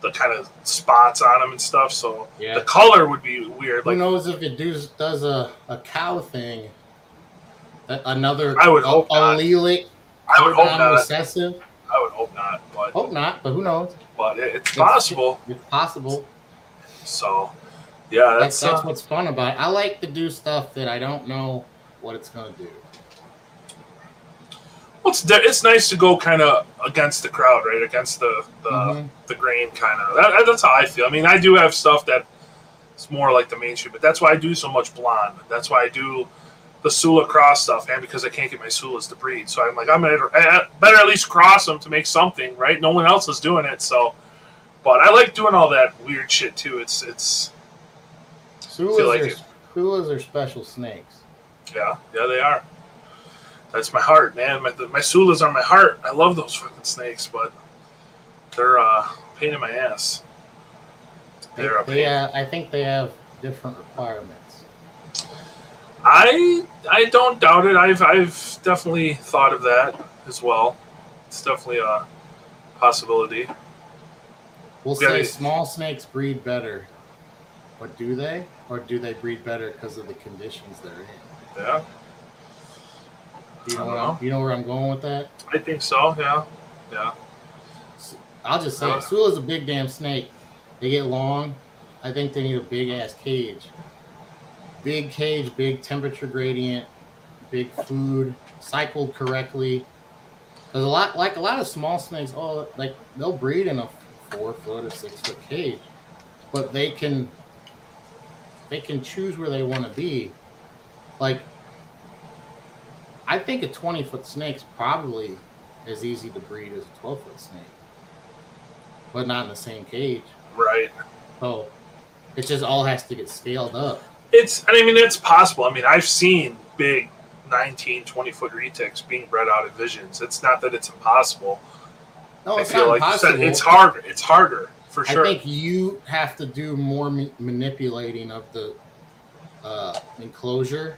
the kind of spots on them and stuff. So Yeah. the color would be weird. Who Like knows if it does does a, a cow thing? Another I would hope allelic I would hope not. recessive. I would hope not, but Hope not, but who knows? but it, it's possible. It's possible. So yeah, That's that's, that's uh, what's fun about it. I like to do stuff that I don't know what it's gonna do. well, it's it's nice to go kind of against the crowd, right? Against the the, Mhm. the grain, kind of. That, that's how I feel. I mean, I do have stuff that it's more like the mainstream, but that's why I do so much blonde. That's why I do the Sula cross stuff, and because I can't get my Sulas to breed, so I'm like, I'm gonna better at least cross them to make something, right? No one else is doing it, so. But I like doing all that weird shit too. It's it's Sulas like are it. Sulas are special snakes. yeah yeah they are. That's my heart, man. My, my Sulas are my heart. I love those fucking snakes, but they're uh, pain in my ass. They, They're a pain. I think they have different requirements. I I don't doubt it. I've I've definitely thought of that as well. It's definitely a possibility. We'll Yeah, say small snakes breed better, but do they, or do they breed better because of the conditions they're in? Yeah, Do you know, I where don't I'm, you know where I'm going with that? I think so. Yeah, yeah. I'll just say Uh. it. Sula's a big damn snake. They get long. I think they need a big ass cage. Big cage, big temperature gradient, big food, cycled correctly. Because a lot, like a lot of small snakes, oh, like they'll breed in a four foot or six foot cage, but they can, they can choose where they want to be. Like, I think a twenty foot snake's probably as easy to breed as a twelve foot snake but not in the same cage. Right. So it just all has to get scaled up. It's. I mean, it's possible. I mean, I've seen big 19, 20 foot retics being bred out of visions. It's not that it's impossible. No, I it's feel not like impossible. it's harder. It's harder for sure. I think you have to do more ma- manipulating of the uh, enclosure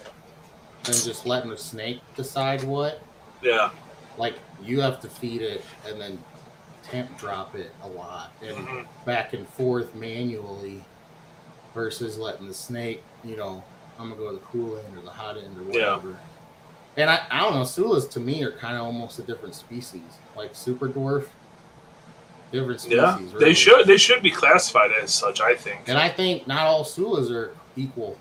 than just letting the snake decide what. yeah. Like you have to feed it and then temp drop it a lot and Mhm. back and forth manually versus letting the snake, you know, I'm gonna go to the cool end or the hot end or whatever. Yeah. And I, I don't know, Sulas to me are kind of almost a different species, like super dwarf. Different species. Yeah. really. They should. They should be classified as such. I think. And I think not all Sulas are equal.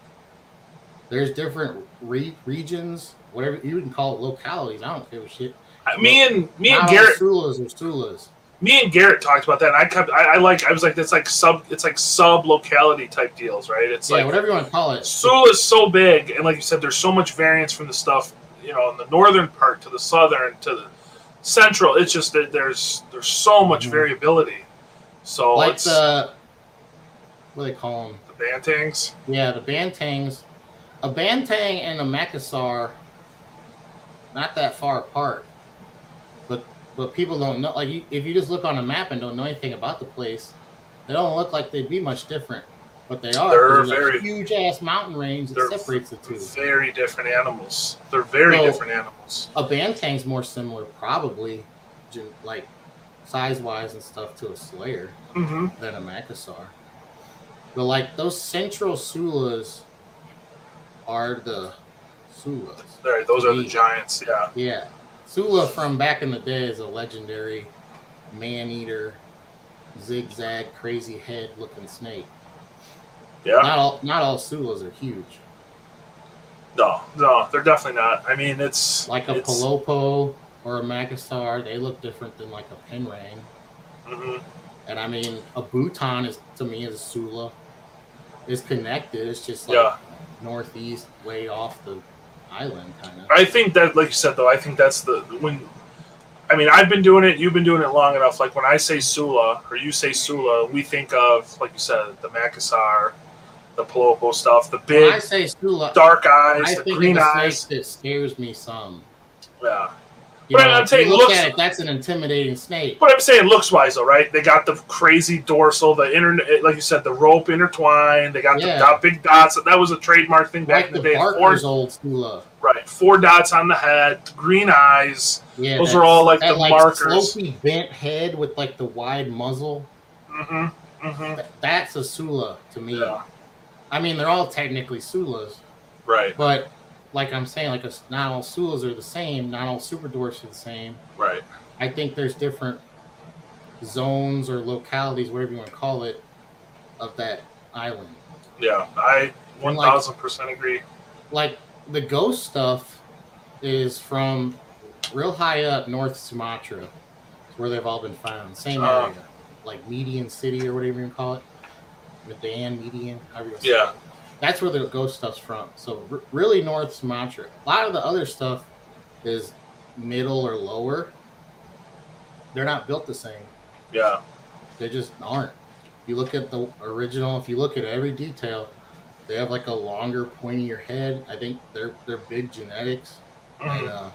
There's different re- regions, whatever you can call it, localities. I don't give a shit. I- me and me not and Garrett. Sulas are Sulas. Me and Garrett talked about that. And I kept, I, I like, I was like, it's like sub, it's like sub locality type deals, right? It's Yeah, like whatever you want to call it. Sula is so big, and like you said, there's so much variance from the stuff, you know, in the northern part to the southern to the central. It's just that there's there's so much Mhm. variability. So like it's the what do they call them? the Bantaengs. Yeah, the Bantaengs. A Bantaeng and a macassar, not that far apart, but people don't know. Like you, if you just look on a map and don't know anything about the place, they don't look like they'd be much different, but they are. They're very- huge ass mountain range that separates the two. Very different animals. They're very So- different animals. A Bantaeng's more similar, probably, like size wise and stuff, to a slayer. hmm than a Macassar. But like those central Sulas are the Sulas. Those are the giants. Yeah, Yeah. Sula from back in the day is a legendary man eater, zigzag, crazy head looking snake. yeah. Not all not all Sulas are huge. No, no, they're definitely not. I mean, it's Like a it's, Palopo or a Macassar, they look different than like a Pinrang. mhm. And I mean a Buton is to me is a Sula. It's connected. It's just like Yeah. northeast, way off the island, kind of. I think that, like you said, though, I think that's the when. I mean, I've been doing it. You've been doing it long enough. Like when I say Sula or you say Sula, we think of, like you said, the Macassar, the Palopo stuff, the When I big say Sula, dark eyes, I the green eyes. that scares me some. Yeah. You But know, I'm saying look looks- at it, that's an intimidating snake. But I'm saying looks wise though, right? They got the crazy dorsal, the internet, like you said, the rope intertwined. They got Yeah. the dot, big dots. That was a trademark thing back Like in the the day. Four, old Sula. right, four dots on the head, green eyes. Yeah, Those are all, like, that, the markers. slopey bent head with like the wide muzzle. Mm-hmm. mm-hmm. That's a Sula to me. Yeah. I mean, they're all technically Sulas, Right. but like I'm saying, like a, not all Sulas are the same. Not all super dwarfs are the same. Right. I think there's different zones or localities, whatever you want to call it, of that island. Yeah. I one And, like- thousand percent agree. Like the ghost stuff is from real high up North Sumatra, where they've all been found. Same Uh. area, like Medan City or whatever you want to call it, Medan, however you wanna say Yeah. it. That's where the ghost stuff's from. So r- really North Sumatra. A lot of the other stuff is middle or lower. They're not built the same. Yeah. They just aren't. You look at the original. If you look at every detail, they have like a longer, pointier head. I think they're they're big genetics, and Mhm. uh,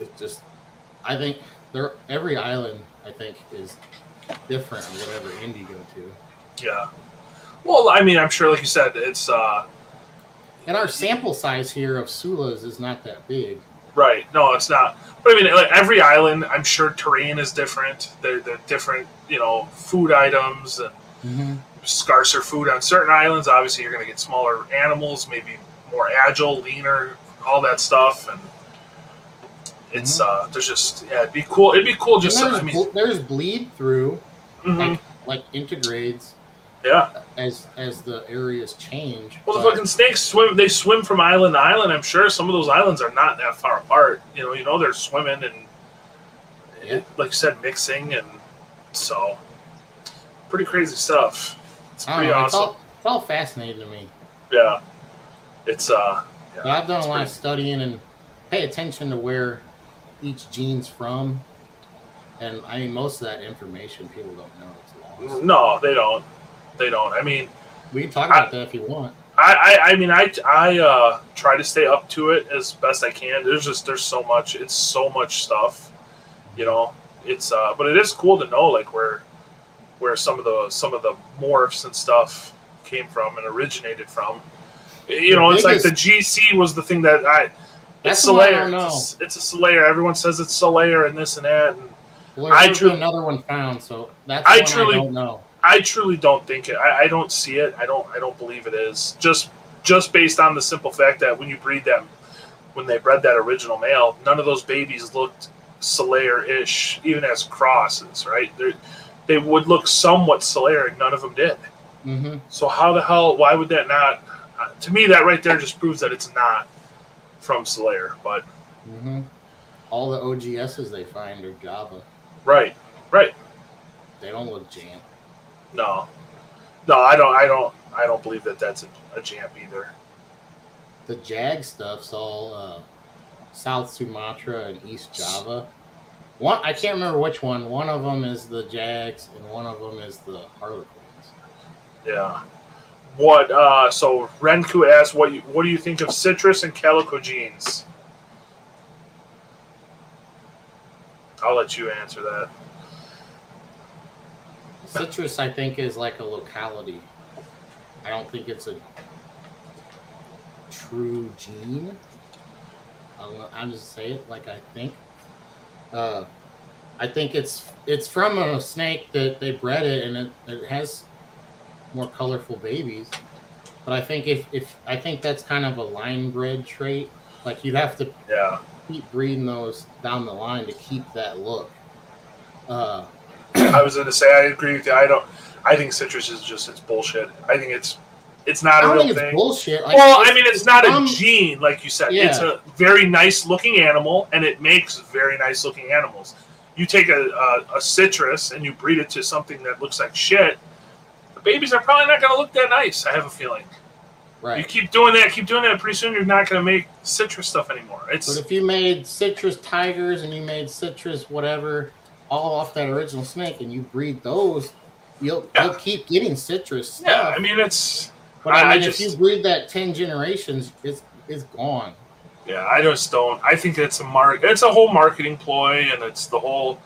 it's just I think there every island I think is different on whatever end you go to. Yeah. Well, I mean, I'm sure, like you said, it's uh, And our sample size here of Sulas is not that big. right. No, it's not. But I mean, like every island, I'm sure terrain is different. They're, they're different, you know, food items and Mm-hmm. scarcer food on certain islands. Obviously, you're going to get smaller animals, maybe more agile, leaner, all that stuff. And it's uh, there's just yeah, it'd be cool. It'd be cool just. there's, I mean, there's bleed through mhm, like like integrades yeah. as as the areas change. Well, the but- fucking snakes swim. They swim from island to island. I'm sure some of those islands are not that far apart. You know, you know they're swimming and, Yeah. like you said, mixing and so pretty crazy stuff. It's I don't pretty know, it's awesome. all it's all fascinating to me. yeah, it's uh. Yeah, But I've done it's a lot of pretty- studying and pay attention to where each gene's from. And I mean, most of that information people don't know. It's lost. No, they don't. They don't. I mean, We can talk I- about that if you want. I, I, I mean, I, I uh, try to stay up to it as best I can. There's just there's so much. It's so much stuff, you know. It's uh, but it is cool to know like where, where some of the some of the morphs and stuff came from and originated from. You know, The it's like the GC was the thing that I. That's It's the I Solaire. It's, it's a Solaire. Everyone says it's Solaire and this and that. And Well, I truly- another one found, so that's I truly- I don't know. I truly don't think it. I, I don't see it. I don't. I don't believe it is. Just just based on the simple fact that when you breed them, when they bred that original male, none of those babies looked Solaire-ish, even as crosses. Right? They they would look somewhat Solaire, and none of them did. hmm So how the hell? Why would that not? Uh, to me, that right there just proves that it's not from Solaire. But hmm All the OGSs they find are Java. right, right. They don't look jam. No, no, I don't. I don't. I don't believe that that's a, a jamp either. The Jag stuff's all uh, South Sumatra and East Java. One, I can't remember which one. One of them is the Jags, and one of them is the Harlequins. Yeah. What? Uh, so Renku asked, "What? You, what do you think of citrus and calico genes?" I'll let you answer that. Citrus, I think, is like a locality. I don't think it's a true gene. I'll, I'll just say it like I think. Uh, I think it's it's from a snake that they bred it, and it, it has more colorful babies. But I think if, if I think that's kind of a line bred trait, like you'd have to Yeah. keep breeding those down the line to keep that look. Uh, (clears throat) I was going to say I agree with you. I don't. I think citrus is just it's bullshit. I think it's it's not I a real thing. bullshit. Like, well, I mean, it's not a um, gene, like you said. yeah. It's a very nice looking animal, and it makes very nice looking animals. You take a, a, a citrus and you breed it to something that looks like shit. The babies are probably not going to look that nice. I have a feeling. Right. You keep doing that, keep doing that. Pretty soon, you're not going to make citrus stuff anymore. It's. But if you made citrus tigers and you made citrus whatever, all off that original snake, and you breed those, you'll Yeah. you'll keep getting citrus yeah. stuff. I mean, it's but I, I- I mean, just- if you breed that ten generations, it's it's gone. yeah. I just don't. I think it's a mark. It's a whole marketing ploy, and it's the whole.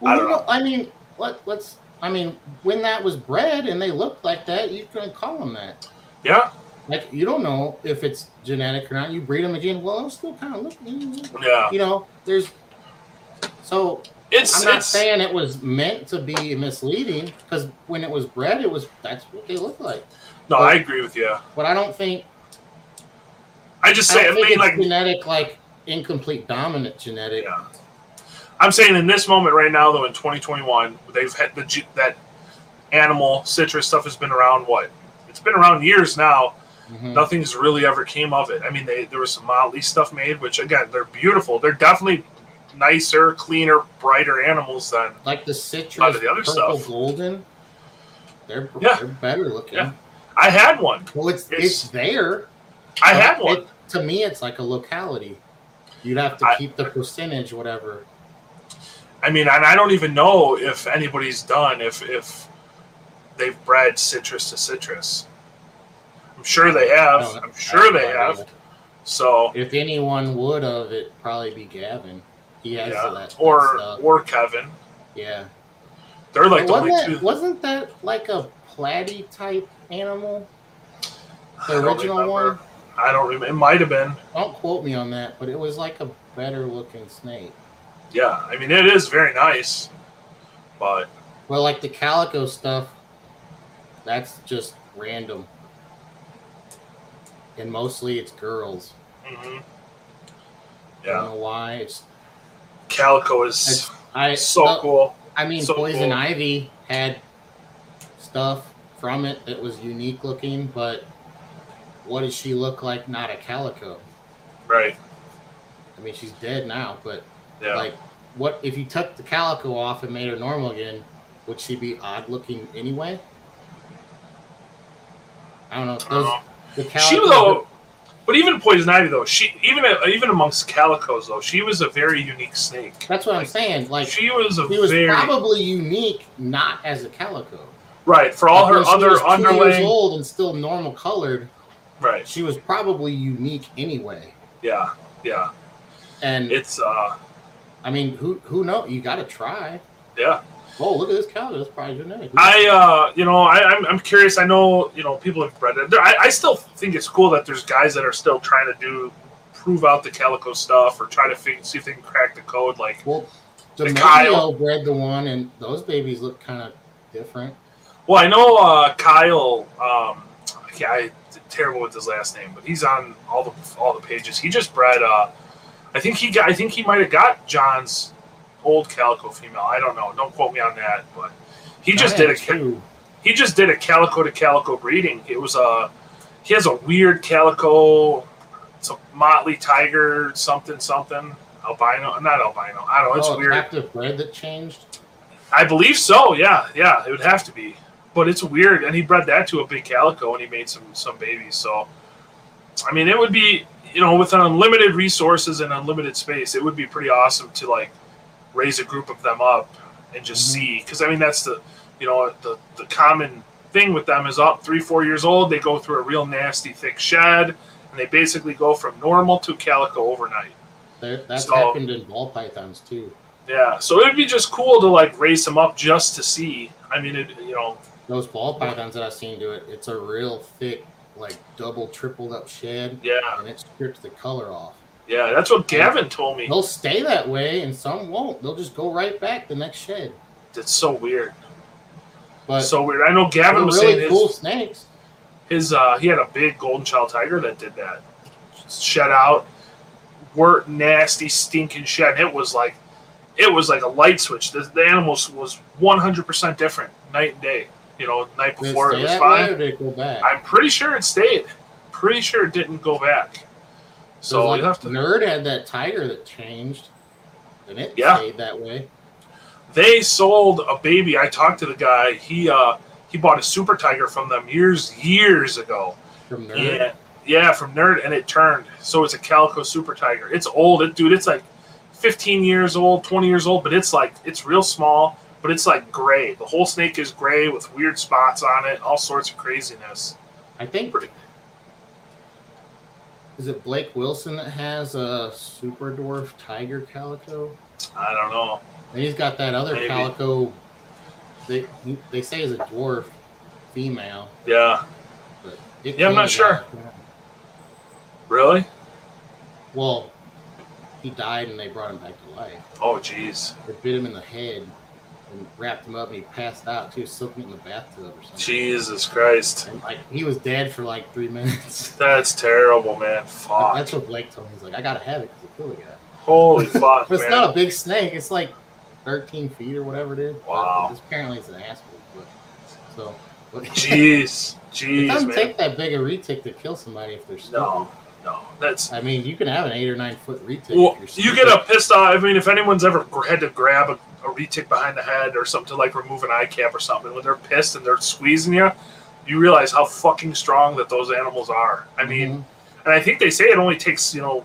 Well, I don't know, I mean, let let's. I mean, when that was bred and they looked like that, you can call them that. Yeah, Like you don't know if it's genetic or not. You breed them again. Well, I'm still kind of looking. yeah. You know, there's. So It's I'm not it's saying it was meant to be misleading because when it was bred, it was that's what they look like. no. I agree with you. But I don't think I just say. I think mean, it's like genetic, like incomplete dominant genetic. Yeah. I'm saying in this moment right now, though, in 2021, they've had the that animal citrus stuff has been around. What? It's been around years now. Mhm. Nothing's really ever came of it. I mean, they, there was some Motley stuff made, which again, they're beautiful. They're definitely nicer, cleaner, brighter animals than. Like the citrus, lot of the other purple stuff. golden. They're Yeah. they're better looking. Yeah. I had one. Well, it's, It's- it's there. I had one. it- to me, it's like a locality. You'd have to I- keep the percentage, whatever. I mean, and I don't even know if anybody's done if if they've bred citrus to citrus. I'm sure they have. No, I'm sure they have. know. So If anyone would of it, probably be Gavin. He has yeah, that, or stuff. or Kevin. yeah. They're like the wasn't, only that, two. wasn't that like a platy type animal? The original one? I don't remember. It might have been. Don't quote me on that, but it was like a better looking snake. Yeah, I mean it is very nice, but Well, like the calico stuff, that's just random. And mostly it's girls. mhm. I don't know why. It's Calico is I so no, cool. I mean, So Poison cool. Ivy had stuff from it that was unique looking, but what does she look like? Not a calico. Right. I mean, she's dead now, but Yeah. like, what if you took the calico off and made her normal again? Would she be odd looking anyway? I don't know. Those, know. the She calico, though, but even Poison Ivy though, she even even amongst calicos though, she was a very unique snake. that's what I'm saying. Like, she was a she was very probably unique, not as a calico. right for all Like, her other was two years old and still normal colored. Right. she was probably unique anyway. Yeah. Yeah. And It's uh. I mean, who who know? You got to try. Yeah. Oh, look at this cow. That's probably genetic. I uh, you know, I, I'm, I'm curious. I know, you know, people have bred it. There- I, I still think it's cool that there's guys that are still trying to do, prove out the calico stuff or try to see if they can crack the code. Like, well, the Kyle. bred the one, and those babies look kind of different. well, I know uh, Kyle. Um, yeah, I terrible with his last name, but he's on all the all the pages. He just bred. Uh, I think he got. I think he might have got John's old calico female. I don't know. Don't quote me on that, but he just did a. two. he just did a calico to calico breeding. It was a he has a weird calico. It's a motley tiger, something something albino. Not albino. I don't know. It's oh, weird. captive bred that changed. I believe so. Yeah, yeah. It would have to be, but it's weird. And he bred that to a big calico, and he made some some babies. So, I mean, it would be you know with unlimited resources and unlimited space, it would be pretty awesome to like raise a group of them up and just Mhm. see. Because I mean, that's the you know the the common thing with them is up three four years old, they go through a real nasty thick shed, and they basically go from normal to calico overnight. That's So- happened in ball pythons too. Yeah, so it'd be just cool to like raise them up just to see. I mean, it you know Those ball pythons that I've seen do it, it's a real thick, like double, tripled up shed, Yeah, and it strips the color off. Yeah, that's what Gavin told me. They'll stay that way, and some won't. They'll just go right back the next shed. It's so weird, But so weird. I know Gavin was really saying cool his, snakes. his uh, he had a big golden child tiger that did that, shed out, wort nasty stinking shed. It was like, it was like a light switch. The, the animal was one hundred percent different night and day. You know, night before it was fine. or did it go back? I'm pretty sure it stayed. Pretty sure it didn't go back. So like, you have to. Nerd had that tiger that changed, and it Yeah. stayed that way. they sold a baby. I talked to the guy. He uh he bought a super tiger from them years years ago. From Nerd, Yeah, yeah, from Nerd, and it turned. So it's a calico super tiger. It's old, it, dude. It's like 15 years old, 20 years old, but it's like it's real small. But it's like gray. The whole snake is gray with weird spots on it, all sorts of craziness. I think. Pretty- Is it Blake Wilson that has a super dwarf tiger calico? I don't know. And he's got that other Maybe. calico. They they say is a dwarf female, Yeah, but Yeah, I'm not sure. really? Well, he died and they brought him back to life. Oh, jeez, They bit him in the head and wrapped him up, and he passed out too, soaking it in the bathtub or something. Jesus Christ, And like he was dead for like three (laughs) minutes. that's terrible, man. Fuck. That's what Blake told me. He's like, I gotta have it because it killed the guy. Holy (laughs) fuck, But it's man. not a big snake. It's like 13 feet or whatever it is. But Wow. it's- apparently it's an asshole. But so. But (laughs) Jeez, it jeez, doesn't man. take that big a retic to kill somebody if they're stupid. No, no, that's I mean, you can have an eight or nine foot retic. well. you're get a pissed off. I mean, if anyone's ever had to grab a, a retic behind the head or something to like remove an eye cap or something, when they're pissed and they're squeezing you, you realize how fucking strong that those animals are. I mean, Mhm. and I think they say it only takes you know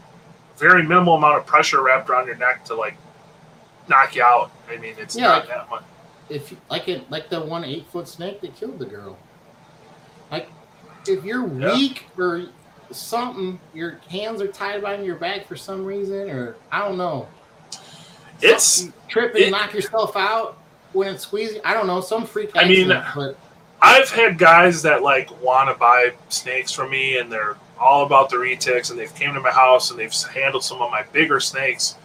very minimal amount of pressure wrapped around your neck to like knock you out. I mean, it's Yeah, not that much. if like it like the one eight foot snake that killed the girl. Like if you're Yeah. weak or something, your hands are tied behind your back for some reason, or I don't know. It's you trip and it- knock yourself out when it's squeezing. I don't know some freak. I mean, but I've had guys that like want to buy snakes from me, and they're all about the retics, and they've came to my house and they've handled some of my bigger snakes.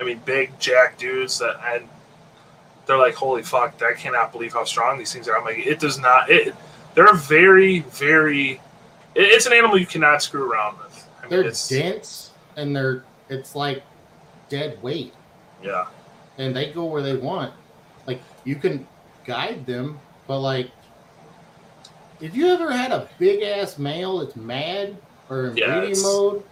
I mean, big jack dudes that, and they're like, "Holy fuck! I cannot believe how strong these things are." I'm like, it does not. It they're very, very. It, it's an animal you cannot screw around with. I mean, they're it's dense and they're it's like dead weight, yeah, and they go where they want. Like you can guide them, but like, if you ever had a big ass male that's mad or in Yeah, breeding mode,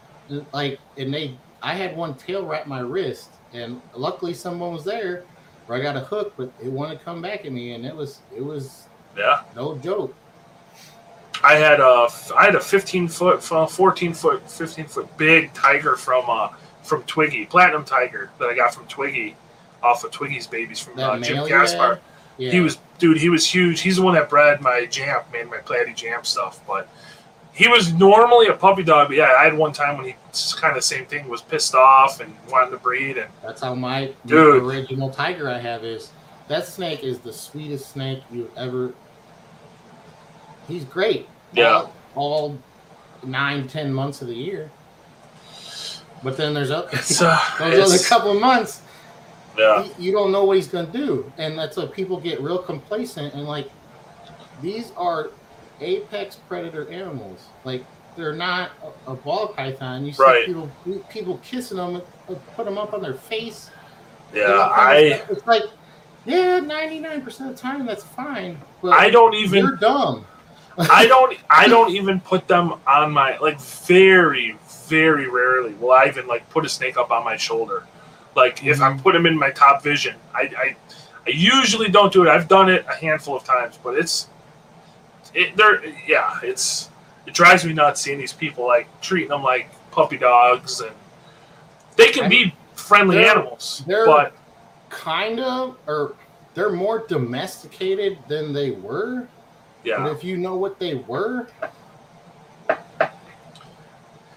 like, and they, I had one tail wrap my wrist, and luckily someone was there where I got a hook, but it wanted to come back at me, and it was it was yeah. no joke. I had a I had a 15 foot, 14 foot, 15 foot big tiger from uh from Twiggy, platinum tiger that I got from Twiggy, off of Twiggy's babies from uh, Jim you? Gaspar. Yeah. He was dude, he was huge. He's the one that bred my jam, made my platy jam stuff. But he was normally a puppy dog. But yeah, I had one time when he kind of same thing was pissed off and wanted to breed and That's how my Dude. original tiger I have is. That snake is the sweetest snake you've ever. He's great. Yeah. All, all nine, ten months of the year. But then there's a, it's (laughs) those uh, other couple of months, yeah, you, you don't know what he's going to do, and that's why people get real complacent and like. These are apex predator animals. Like they're not a, a ball python. You see Right. people people kissing them, uh, put them up on their face. yeah. I it's like, yeah, ninety nine percent of the time that's fine, but I don't even you're dumb. I don't I don't even put them on my like very very rarely will I even like put a snake up on my shoulder. Like if I'm Mhm. put them in my top vision, I, I I usually don't do it. I've done it a handful of times, but it's it they're yeah it's it drives me nuts seeing these people like treating them like puppy dogs and they can I- be friendly They're- animals, they're- but Kind of, or they're more domesticated than they were. But yeah if you know what they were,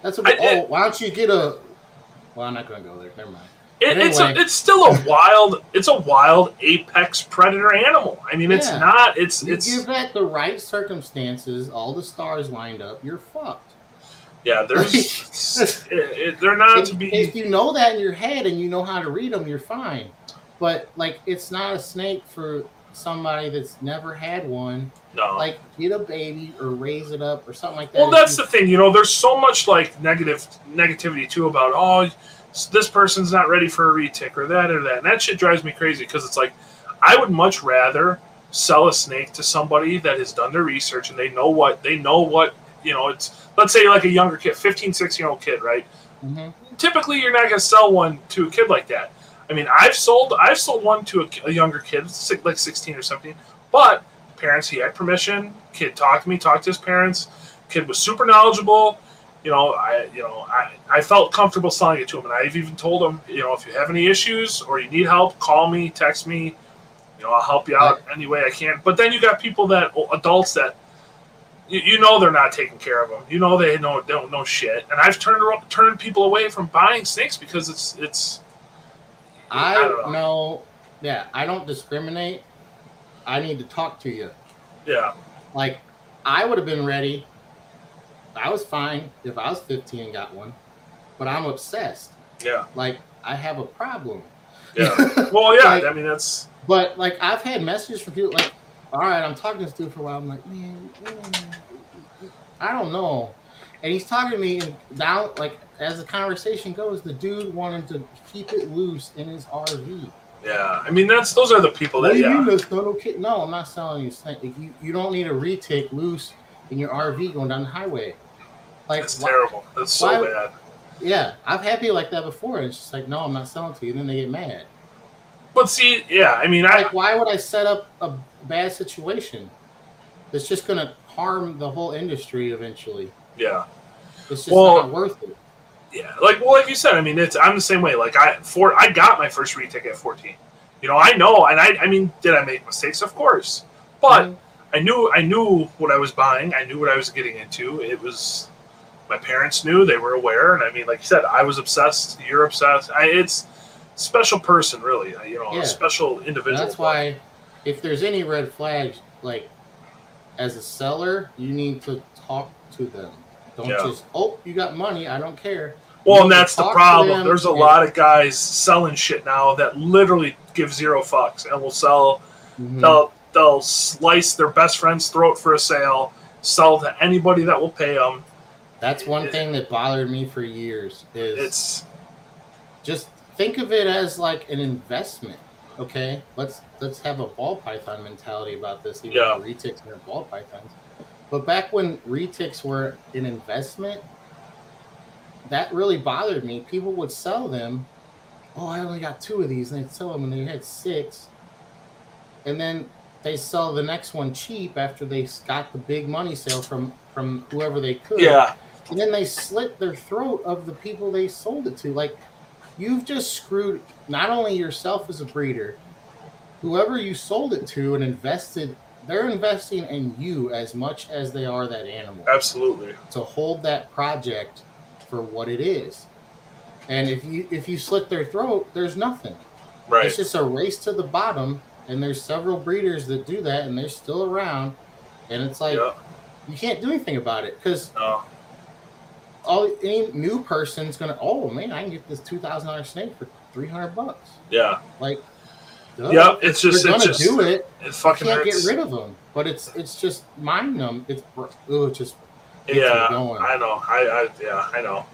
that's I what. Oh, did- Oh, why don't you get a? Well, I'm not going to go there. Never mind. It, it's a, it's still a wild it's a wild apex predator animal. I mean, it's Yeah. not it's You it's give that the right circumstances, all the stars lined up, you're fucked. yeah. There's it, they're not to be if you know that in your head and you know how to read them, you're fine. But like, it's not a snake for somebody that's never had one. no. Like, get a baby or raise it up or something like that. well, that's you- the thing. You know, there's so much like negative negativity too about oh this person's not ready for a retic or that or that, and that shit drives me crazy because it's like I would much rather sell a snake to somebody that has done their research and they know what they know what you know it's let's say like a younger kid 15 16 year old kid right Mhm. typically you're not going to sell one to a kid like that. I mean, I've sold I've sold one to a, a younger kid, like 16 or something, but parents he had permission. Kid talked to me, talked to his parents. Kid was super knowledgeable. You know, I you know I, I felt comfortable selling it to him, and I've even told him, you know, if you have any issues or you need help, call me, text me. You know, I'll help you out any way I can. But then you got people that adults that you, you know they're not taking care of them. You know they know don't know shit. And I've turned turned people away from buying snakes because it's it's. I, don't know. know. Yeah, I don't discriminate. I need to talk to you. Yeah, Like, I would have been ready. I was fine if I was 15 and got one, but I'm obsessed. yeah, Like, I have a problem. yeah. (laughs) Well, yeah. Like- I mean, that's But like I've had messages from people like, all right, I'm talking to this dude for a while. I'm like, man, mm, I don't know. And he's talking to me and now like as the conversation goes, the dude wanted to keep it loose in his RV. yeah. I mean, that's those are the people What that you yeah. that's not okay? No, I'm not selling you. You, you don't need a retic loose in your RV going down the highway. Like That's why- terrible. That's so why- bad. yeah, I've had people like that before. It's just like, no, I'm not selling to you. And then they get mad. But see, yeah. I mean, I like why would I set up a bad situation that's just going to harm the whole industry eventually? yeah. It's just Well- not worth it. Yeah, like well, like you said, I mean, it's I'm the same way. Like I for I got my first retic at 14. You know, I know, and I I mean, did I make mistakes? Of course, but Mhm. I knew I knew what I was buying. I knew what I was getting into. It was my parents knew they were aware, and I mean, like you said, I was obsessed. You're obsessed. I, it's special person, really. uh, You know, Yeah. a special individual. That's why, if there's any red flags, like as a seller, you need to talk to them. Don't Yeah. just oh, you got money, I don't care. Well, and that's the problem. There's a lot of guys selling shit now that literally give zero fucks and will sell. Mhm. They'll they'll slice their best friend's throat for a sale, sell to anybody that will pay them. That's one it- thing that bothered me for years. Is It's just think of it as like an investment. Okay, let's let's have a ball python mentality about this. Even Yeah. though retics are ball pythons, but back when retics were an investment, that really bothered me. People would sell them. Oh, I only got two of these, and they'd sell them, and they had six, and then they sell the next one cheap after they got the big money sale from from whoever they could yeah, and then they slit their throat of the people they sold it to. Like, you've just screwed not only yourself as a breeder, whoever you sold it to and invested, they're investing in you as much as they are that animal absolutely. to hold that project for what it is. And if you if you slit their throat, there's nothing. Right. It's just a race to the bottom. And there's several breeders that do that, and they're still around. And it's like yeah. you can't do anything about it because No. all any new person's gonna oh man i can get this two thousand dollar snake for 300 bucks Yeah. like duh. Yeah. It's just they're gonna just do it it you fucking can't hurts. get rid of them but it's it's just mind numb it's oh, it's just Yeah. I know. I, I yeah, I know.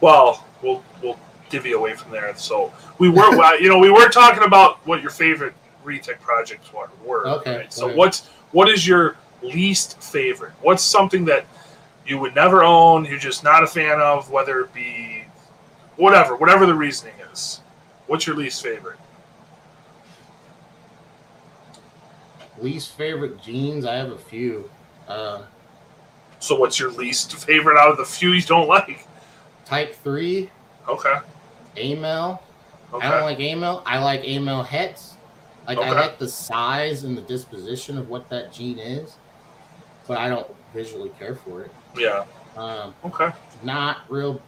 Well, we'll we'll divvy away from there. So we were, (laughs) you know, we were talking about what your favorite retic projects were. were Okay, right? So what's what is your least favorite? What's something that you would never own? You're just not a fan of, whether it be whatever, whatever the reasoning is. What's your least favorite? least favorite genes i have a few uh So what's your least favorite out of the few you don't like? type 3 Okay. amel i don't like amel i like amel hets like i like the size and the disposition of what that gene is but i don't visually care for it yeah. um Okay. not real.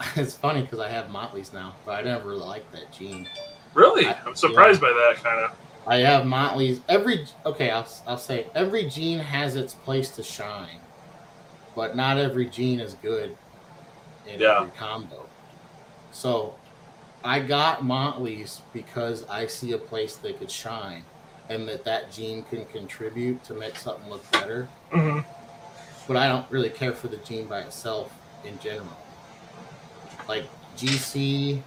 (laughs) It's funny because I have Motley's now, but I never really liked that gene. Really? I- I'm surprised by that kind of. I have Motley's every. Okay, I'll I'll say every gene has its place to shine, but not every gene is good in Yeah. every combo. So, I got Motley's because I see a place they could shine, and that that gene can contribute to make something look better. hmm but I don't really care for the gene by itself in general. Like GC,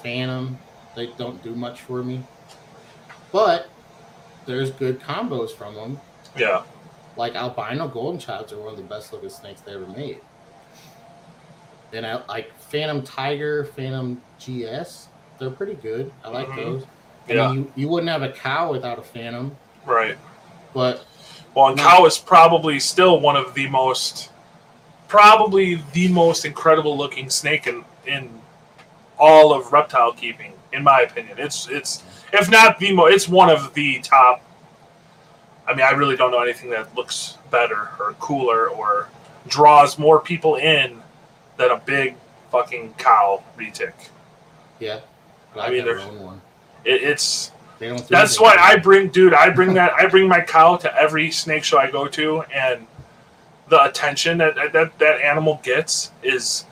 Phantom, they don't do much for me. But there's good combos from them. Yeah. Like albino golden childs are one of the best looking snakes they ever made. And I like Phantom Tiger, Phantom GS, they're pretty good. I like Mhm. those. I Yeah. mean, you, you wouldn't have a cow without a Phantom, Right. but Well, and No. cow is probably still one of the most, probably the most incredible looking snake in in all of reptile keeping, in my opinion. It's it's if not the most, it's one of the top. I mean, I really don't know anything that looks better or cooler or draws more people in than a big fucking cow retic. yeah. I I've mean, one. It, it's They don't do That's why I bring, dude. I bring that. I bring my cow to every snake show I go to, and the attention that that that animal gets is.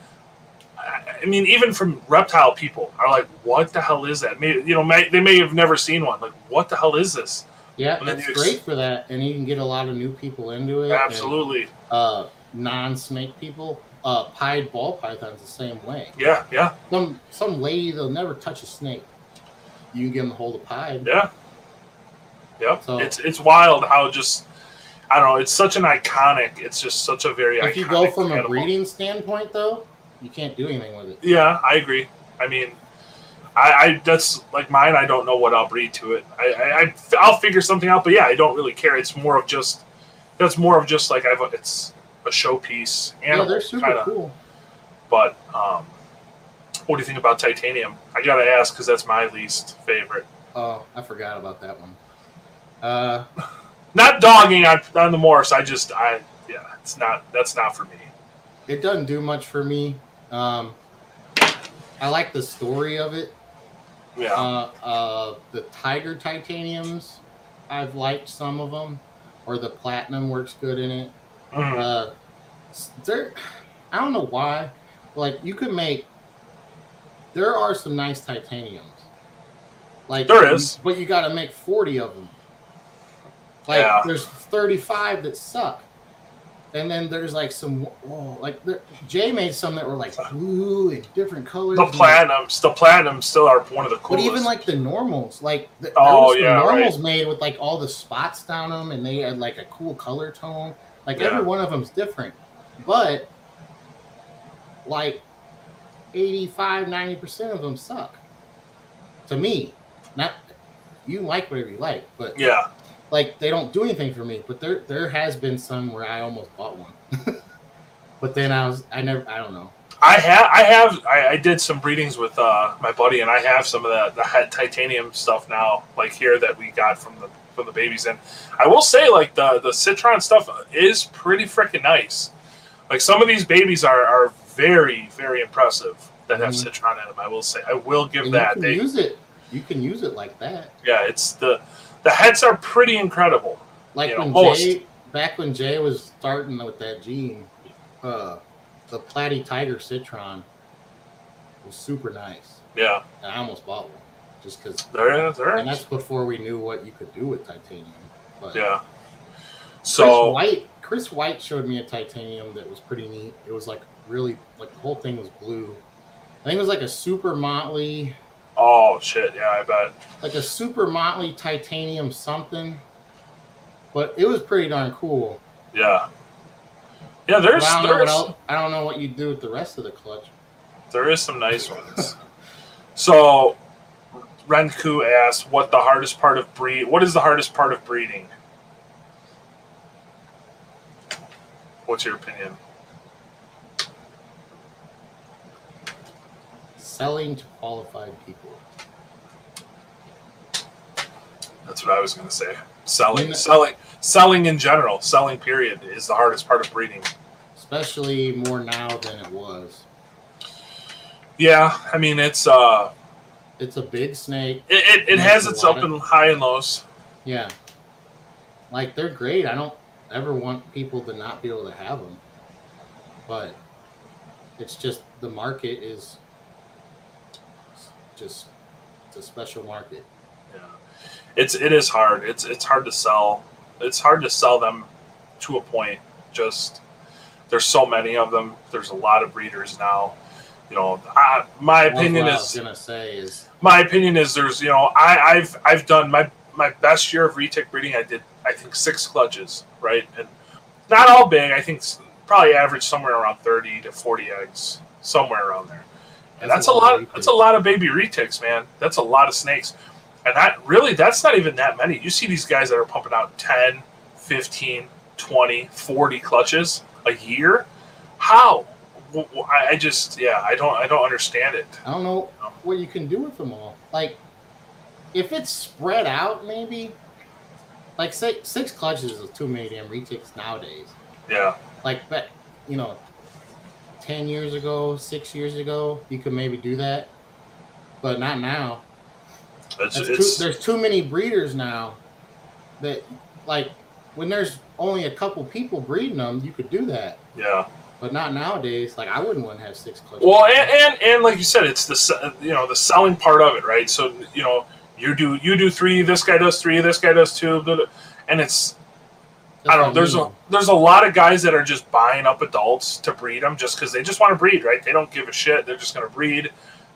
I mean, even from reptile people are like, "What the hell is that?" May, you know, may, they may have never seen one. Like, what the hell is this? Yeah, And it's you- great for that, and you can get a lot of new people into it. and, Absolutely, uh, non-snake people, uh, pied ball pythons the same way. yeah, yeah, Some some lady they'll never touch a snake. You can get them to hold a pied. yeah, yep. So- it's it's wild how just I don't know. It's such an iconic. It's just such a very. If you go from a breeding standpoint, though, you can't do anything with it. Yeah, I agree. I mean, I, I that's like mine. I don't know what I'll breed to it. I, I I'll figure something out, but yeah, I don't really care. It's more of just that's more of just like I've it's a showpiece Yeah, animal, they're super kinda. cool. But um, what do you think about titanium? I gotta ask because that's my least favorite. Oh, I forgot about that one. Uh, (laughs) Not dogging on, on the Morse. I just I yeah, it's not that's not for me. it doesn't do much for me. Um, I like the story of it. Yeah. Uh, uh, the Tiger Titaniums, I've liked some of them, or the Platinum works good in it. Mhm. Uh, there, I don't know why. Like you could make. There are some nice titaniums. Like There is. but you got to make forty of them. Like Yeah. there's thirty-five that suck, and then there's like some. Whoa, like there, Jay made some that were like blue and different colors. the platinums, the platinums still are one of the but coolest. even like the normals, like the, Oh, yeah, normals made with like all the spots down them, and they had like a cool color tone. Like Yeah. every one of them's different, but like 85 90 percent of them suck. To me, not you like whatever you like, but yeah, like they don't do anything for me. But there there has been some where I almost bought one, (laughs) but then I was I never I don't know. I have, I have, I, I did some breedings with uh, my buddy, and I have some of the the titanium stuff now, like here that we got from the from the babies. And I will say, like the the citron stuff is pretty freaking nice. Like some of these babies are are very very impressive that have Mhm. citron in them. I will say, I will give And that. you can They, use it. You can use it like that. yeah, it's the the heads are pretty incredible. like you know, when most. Jay back when Jay was starting with that gene, uh the Platy Tiger Citron was super nice. Yeah, And I almost bought one just because there is, there and that's before we knew what you could do with titanium. But Yeah. Chris So White Chris White showed me a titanium that was pretty neat. It was like really like the whole thing was blue. I think it was like a super motley oh shit, yeah, I bet. like a super motley titanium something. But it was pretty darn cool. Yeah. Yeah, there's I don't know what there's else, I don't know what you do with the rest of the clutch. there is some nice ones. So Renku asked what the hardest part of breed what is the hardest part of breeding? What's your opinion? Selling to qualified people. That's what I was gonna say. Selling selling selling in general, selling period is the hardest part of breeding. Especially more now than it was. Yeah, I mean it's uh It's a big snake. it, it, it has its up and high and lows. Yeah. Like they're great. I don't ever want people to not be able to have them. But it's just the market is just it's a special market. Yeah, it's it is hard. It's it's hard to sell. It's hard to sell them to a point. Just there's so many of them. There's a lot of breeders now. You know, I, my opinion what I was is gonna say is my opinion is there's you know I I've I've done my my best year of retic breeding. I did I think six clutches right and not all big. I think probably average somewhere around thirty to forty eggs somewhere around there. And that's, a lot. of That's a lot of baby retics, man. That's a lot of snakes. And that really, that's not even that many. You see these guys that are pumping out 10, 15, 20, 40 clutches a year. How? I just, yeah, I don't, I don't understand it. I don't know what you can do with them all. Like, if it's spread out, maybe. Like, say six clutches is too many damn retics nowadays. Yeah, Like, but you know, ten years ago, six years ago, you could maybe do that, but not now. it's, it's too, there's too many breeders now. That like when there's only a couple people breeding them, you could do that, yeah. but not nowadays. Like, I wouldn't want to have six clutches. Well, and, and and like you said, it's the you know the selling part of it, right? So you know you do you do three, this guy does three, this guy does two, and it's I don't know. There's a there's a lot of guys that are just buying up adults to breed them just because they just want to breed, right? They don't give a shit. They're just going to breed,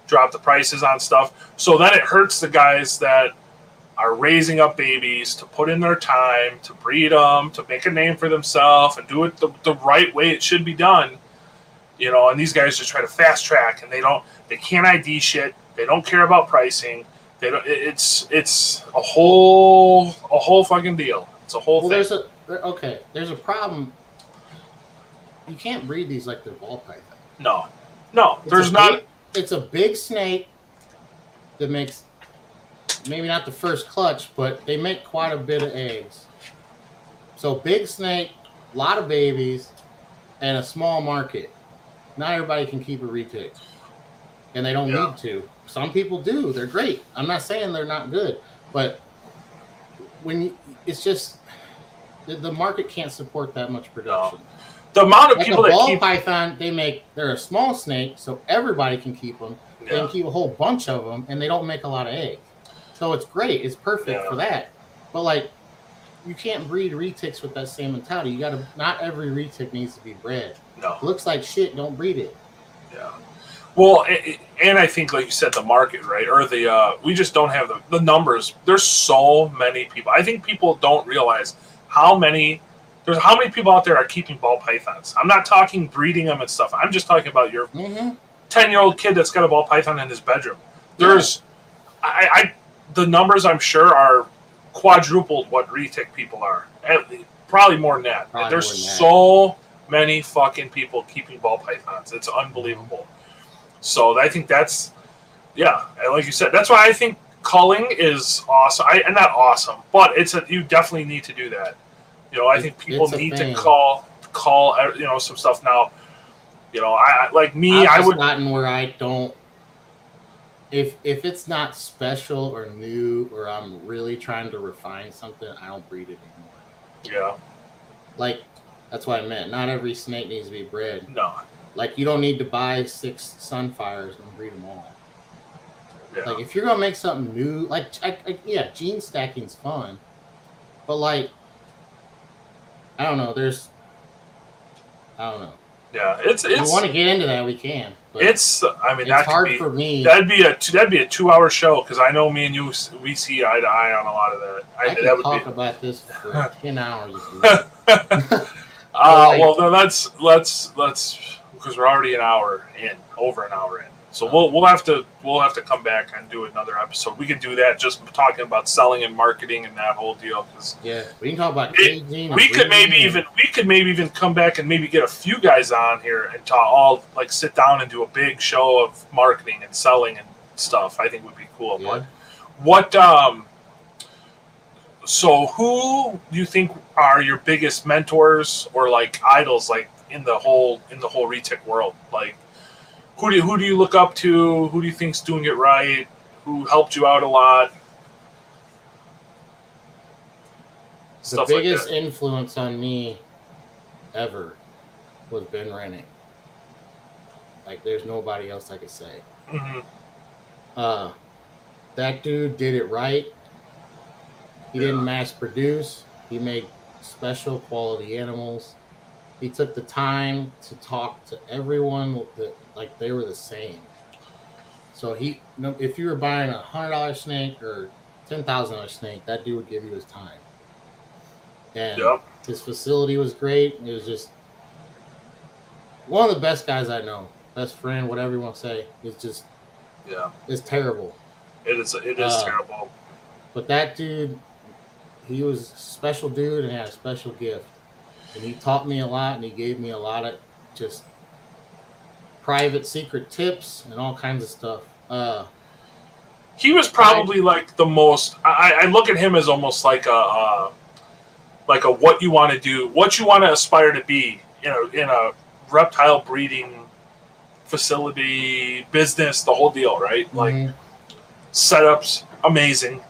drop the prices on stuff. So then it hurts the guys that are raising up babies to put in their time to breed them, to make a name for themselves, and do it the, the right way it should be done. You know, and these guys just try to fast track, and they don't. They can't ID shit. They don't care about pricing. They don't. It's it's a whole a whole fucking deal. It's a whole Well, thing. There- okay. There's a problem. You can't breed these like they're ball python. No, no. It's There's not. big- it's a big snake that makes maybe not the first clutch, but they make quite a bit of eggs. So big snake, a lot of babies, and a small market. Not everybody can keep a retic. and they don't Yeah. need to. Some people do. They're great. I'm not saying they're not good, but when you, it's just the, the market can't support that much production. The amount of Like people a that keep python, they make they're a small snake, so everybody can keep them. They can keep a whole bunch of them, and they don't make a lot of eggs. So it's great. It's perfect Yeah. for that. But like, you can't breed retics with that same mentality. You got to. Not every retic needs to be bred. no, Looks like shit. Don't breed it. yeah. Well, and I think, like you said, the market, right, or the uh, we just don't have the, the numbers. There's so many people. I think people don't realize how many. There's how many people out there are keeping ball pythons. I'm not talking breeding them and stuff. I'm just talking about your Mm-hmm. 10 year old kid that's got a ball python in his bedroom. There's, I, I, the numbers I'm sure are quadrupled what retic people are. At, le- probably more than that. Probably There's than that. so many fucking people keeping ball pythons. It's unbelievable. So I think that's, yeah, like you said, that's why I think culling is awesome. I, and not awesome, but it's a, you definitely need to do that. You know, I think people need thing. to cull, cull, uh, you know, some stuff now. You know, I like me. I've I would gotten where I don't. If if it's not special or new, or I'm really trying to refine something, I don't breed it anymore. Yeah, Like that's what I meant. Not every snake needs to be bred. no, Like you don't need to buy six sunfires and breed them all. yeah, Like if you're gonna make something new, like I, I, yeah, gene stacking's fun, but like I don't know. There's I don't know. yeah. It's If we want to get into that, we can. But it's. I mean, it's that could hard be for me. that'd be a that'd be a two hour show because I know me and you we see eye to eye on a lot of that. I, I can that would talk be. about this for (laughs) ten hours. If you want. (laughs) uh, like- well, then let's let's let's because we're already an hour in, over an hour in. So we'll we'll have to we'll have to come back and do another episode. We could do that just talking about selling and marketing and that whole deal because yeah, we can talk about It- we could maybe even we could maybe even come back and maybe get a few guys on here and talk all like sit down and do a big show of marketing and selling and stuff. I think would be cool. and- But what um so who do you think are your biggest mentors or like idols like in the whole in the whole retic world? Like who do you, who do you look up to? Who do you think's doing it right? Who helped you out a lot? The Stuff biggest that. influence on me ever was Ben Rennick. Like, there's nobody else I could say. hmm Uh, that dude did it right. He didn't mass produce. He made special quality animals. He took the time to talk to everyone that like they were the same. So he, if you were buying a hundred dollar snake or ten thousand dollar snake, that dude would give you his time. And Yep. his facility was great. It was just one of the best guys I know. Best friend, whatever you want to say. It's just Yeah. it's terrible. It is. It is Uh, terrible. But that dude, he was a special dude and had a special gift. And he taught me a lot and he gave me a lot of just private secret tips and all kinds of stuff. Uh He was probably like the most. I, I look at him as almost like a, uh, like a what you want to do, what you want to aspire to be in a in a reptile breeding facility business, the whole deal, right? Like mhm. setups amazing,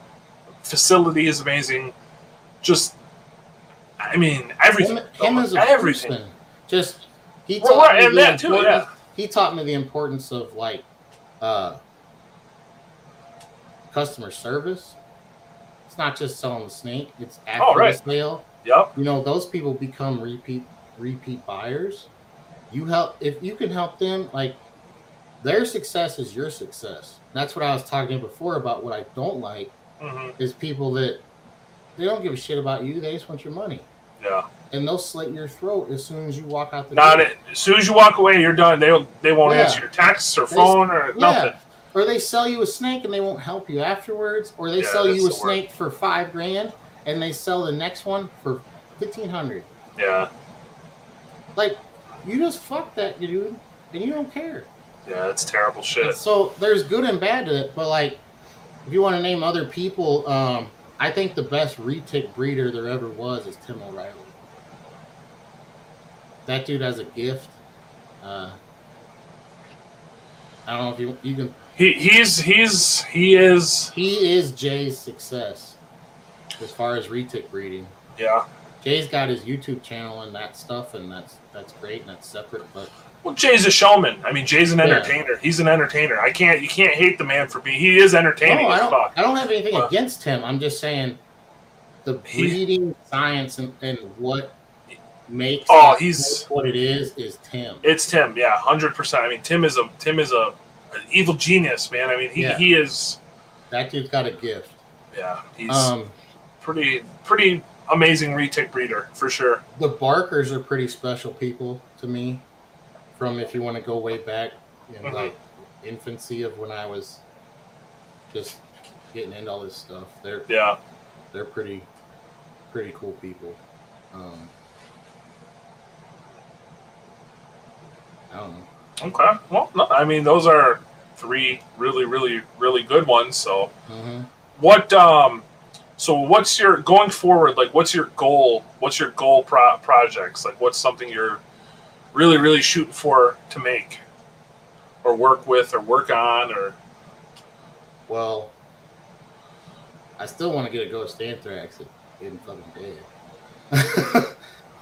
facility is amazing, just. I mean everything. him, him everything. person. Just he Well, taught right, me and that too, yeah. He taught me the importance of like uh customer service. It's not just selling the snake, it's after Oh, right. the sale. Yep. you know those people become repeat repeat buyers you help if you can help them like their success is your success that's what i was talking before about what i don't like hmm is people that they don't give a shit about you they just want your money Yeah. And they'll slit your throat as soon as you walk out the Not door. it. As soon as you walk away, you're done. They. They won't Yeah. answer your texts or They- phone or nothing. or they sell you a snake and they won't help you afterwards or they Yeah, sell you a the word. snake for five grand and they sell the next one for 1500 Yeah. like you just fuck that dude and you don't care Yeah. that's terrible shit. So there's good and bad to it, but like if you want to name other people, um, I think the best retic breeder there ever was is Tim O'Reilly. That dude has a gift. Uh, I don't know if you you can. He he's he's he is He is Jay's success as far as retic breeding. yeah. Jay's got his YouTube channel and that stuff, and that's that's great and that's separate. But Well, Jay's a showman. I mean, Jay's an Yeah. entertainer. He's an entertainer. I can't you can't hate the man for being. He is entertaining no, I don't. I don't have anything Well- against him. I'm just saying the He- breeding science and, and what makes Oh, it- he's- what it is is Tim. It's Tim. Yeah, hundred percent. I mean, Tim is a Tim is a an evil genius, man. I mean, he Yeah. he is. That dude's got a gift. Yeah, he's Um, pretty pretty amazing retic breeder for sure. the Barkers are pretty special people to me. From if you want to go way back in Mhm. like infancy of when I was just getting into all this stuff, they're Yeah. they're pretty pretty cool people. Um, I don't know. Okay. Well, no, I mean, those are three really really really good ones. So. hmm What um so what's your going forward like what's your goal what's your goal pro- projects like what's something you're really really shooting for to make or work with or work on or Well, I still want to get a Ghost Anthrax in fucking dead. (laughs)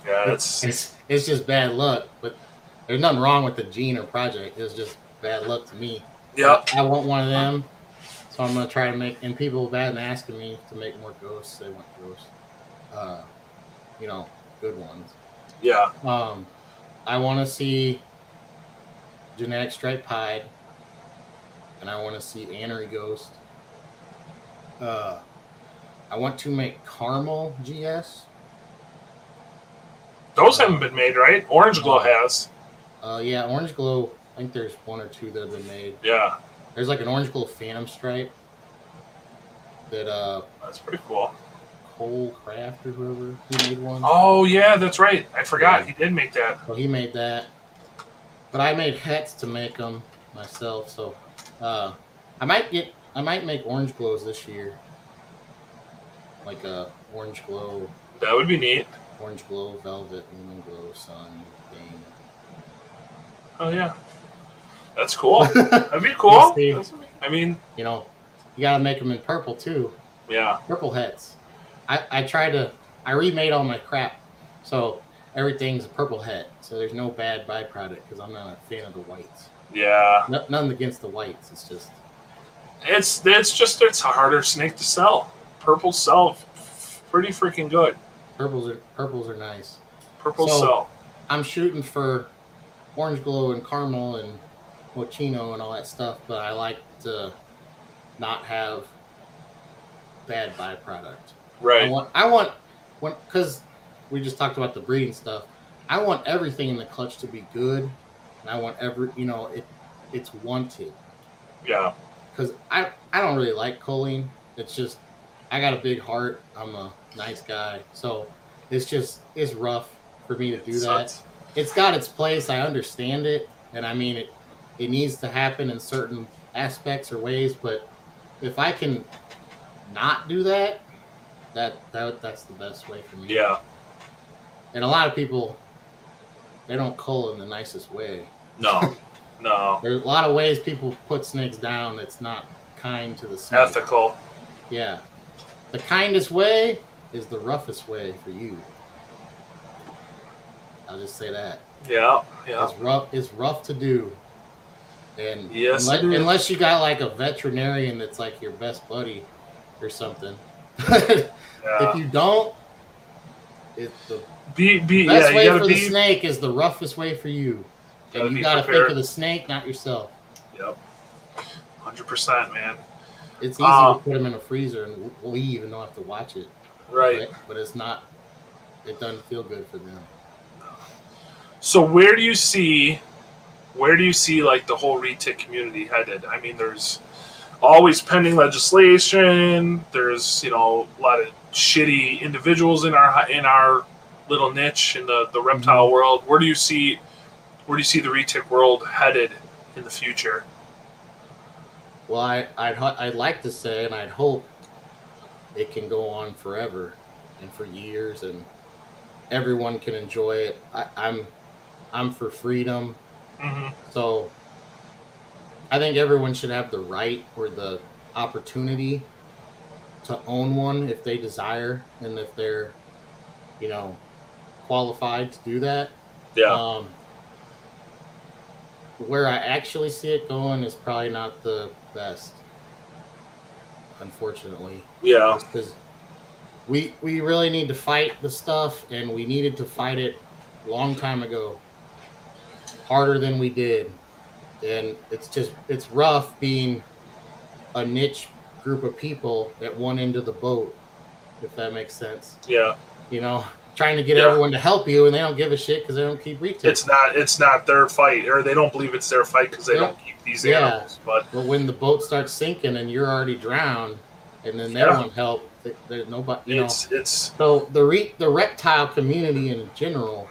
yeah it's it's it's just bad luck, but there's nothing wrong with the gene or project. It's just bad luck to me. yeah I want one of them, so I'm gonna try to make. And people have been asking me to make more ghosts. They want ghosts, uh, you know, good ones. yeah Um, I want to see genetic stripe pied, and I want to see Anery ghost. Uh, I want to make caramel GS. those haven't been made right orange glow has Uh, yeah, orange glow. I think there's one or two that have been made. yeah There's like an orange glow phantom stripe that uh that's pretty cool Cole Craft or whoever he made one. oh yeah that's right i forgot Yeah. he did make that So he made that, but I made hets to make them myself. So uh, I might get, I might make orange glows this year, like a orange glow, that would be neat orange glow, velvet, moon glow, sun thing. Oh yeah that's cool you (laughs) that'd be cool We'll i mean you know, you gotta make them in purple too. yeah Purple hets. I I tried to, I remade all my crap, so everything's a purple het. So there's no bad byproduct because I'm not a fan of the whites. yeah No, nothing against the whites. It's just It's it's just it's a harder snake to sell. Purple sell f- pretty freaking good. purples are purples are nice. Purple So- sell. I'm shooting for orange glow and caramel and mochino and all that stuff, but I like to not have bad byproduct. Right. I want I want when because we just talked about the breeding stuff. I want everything in the clutch to be good, and I want every you know it it's wanted Yeah. because I I don't really like culling. It's just I got a big heart. I'm a nice guy, so it's just it's rough for me to do that. It's got its place. I understand it, and I mean it. It needs to happen in certain aspects or ways, but if I can not do that, that that that's the best way for me. Yeah. And a lot of people, they don't cull in the nicest way. No. (laughs) no. There's a lot of ways people put snakes down that's not kind to the snake. Ethical. Yeah. The kindest way is the roughest way for you. I'll just say that. Yeah. Yeah. It's rough it's rough to do. And Yes, unless, unless you got like a veterinarian that's like your best buddy or something. (laughs) if you don't, it's the Be be best yeah. way for gotta the snake is the roughest way for you. Gotta And you gotta think prepared. of the snake, not yourself. Yep. Hundred percent, man. It's easy Uh, to put them in a freezer and leave and don't have to watch it. Right. But, but it's not. It doesn't feel good for them. So where do you see, where do you see like the whole retic community headed? I mean, there's always pending legislation. There's you know a lot of shitty individuals in our in our little niche in the the reptile mm-hmm. world. Where do you see, where do you see the retic world headed in the future? Well, I, I'd I'd like to say, and I'd hope it can go on forever and for years, and everyone can enjoy it. I, I'm I'm for freedom, hmm so I think everyone should have the right or the opportunity to own one if they desire and if they're, you know, qualified to do that. Yeah. Um, where I actually see it going is probably not the best, unfortunately, yeah. because we we really need to fight the stuff, and we needed to fight it a long time ago, harder than we did, and it's just it's rough being a niche group of people at one end of the boat, if that makes sense. Yeah. You know, trying to get Yeah. everyone to help you, and they don't give a shit because they don't keep retail. It's not. It's not their fight, or they don't believe it's their fight because they Yeah. don't keep these Yeah. animals. But But when the boat starts sinking and you're already drowned, and then they Yeah. want help, there's nobody. You know, it's it's so the re- the reptile community in general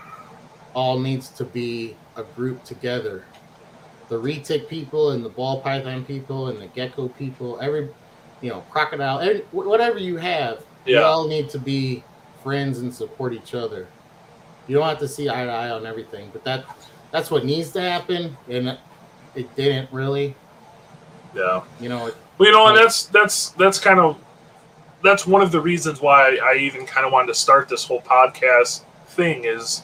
all needs to be a group together. The retic people and the ball python people and the gecko people, every you know crocodile, every, whatever you have, you yeah. all need to be friends and support each other. You don't have to see eye to eye on everything, but that that's what needs to happen, and it didn't really. Yeah. You know, it, Well, you know, and that's that's that's kind of that's one of the reasons why I even kind of wanted to start this whole podcast thing is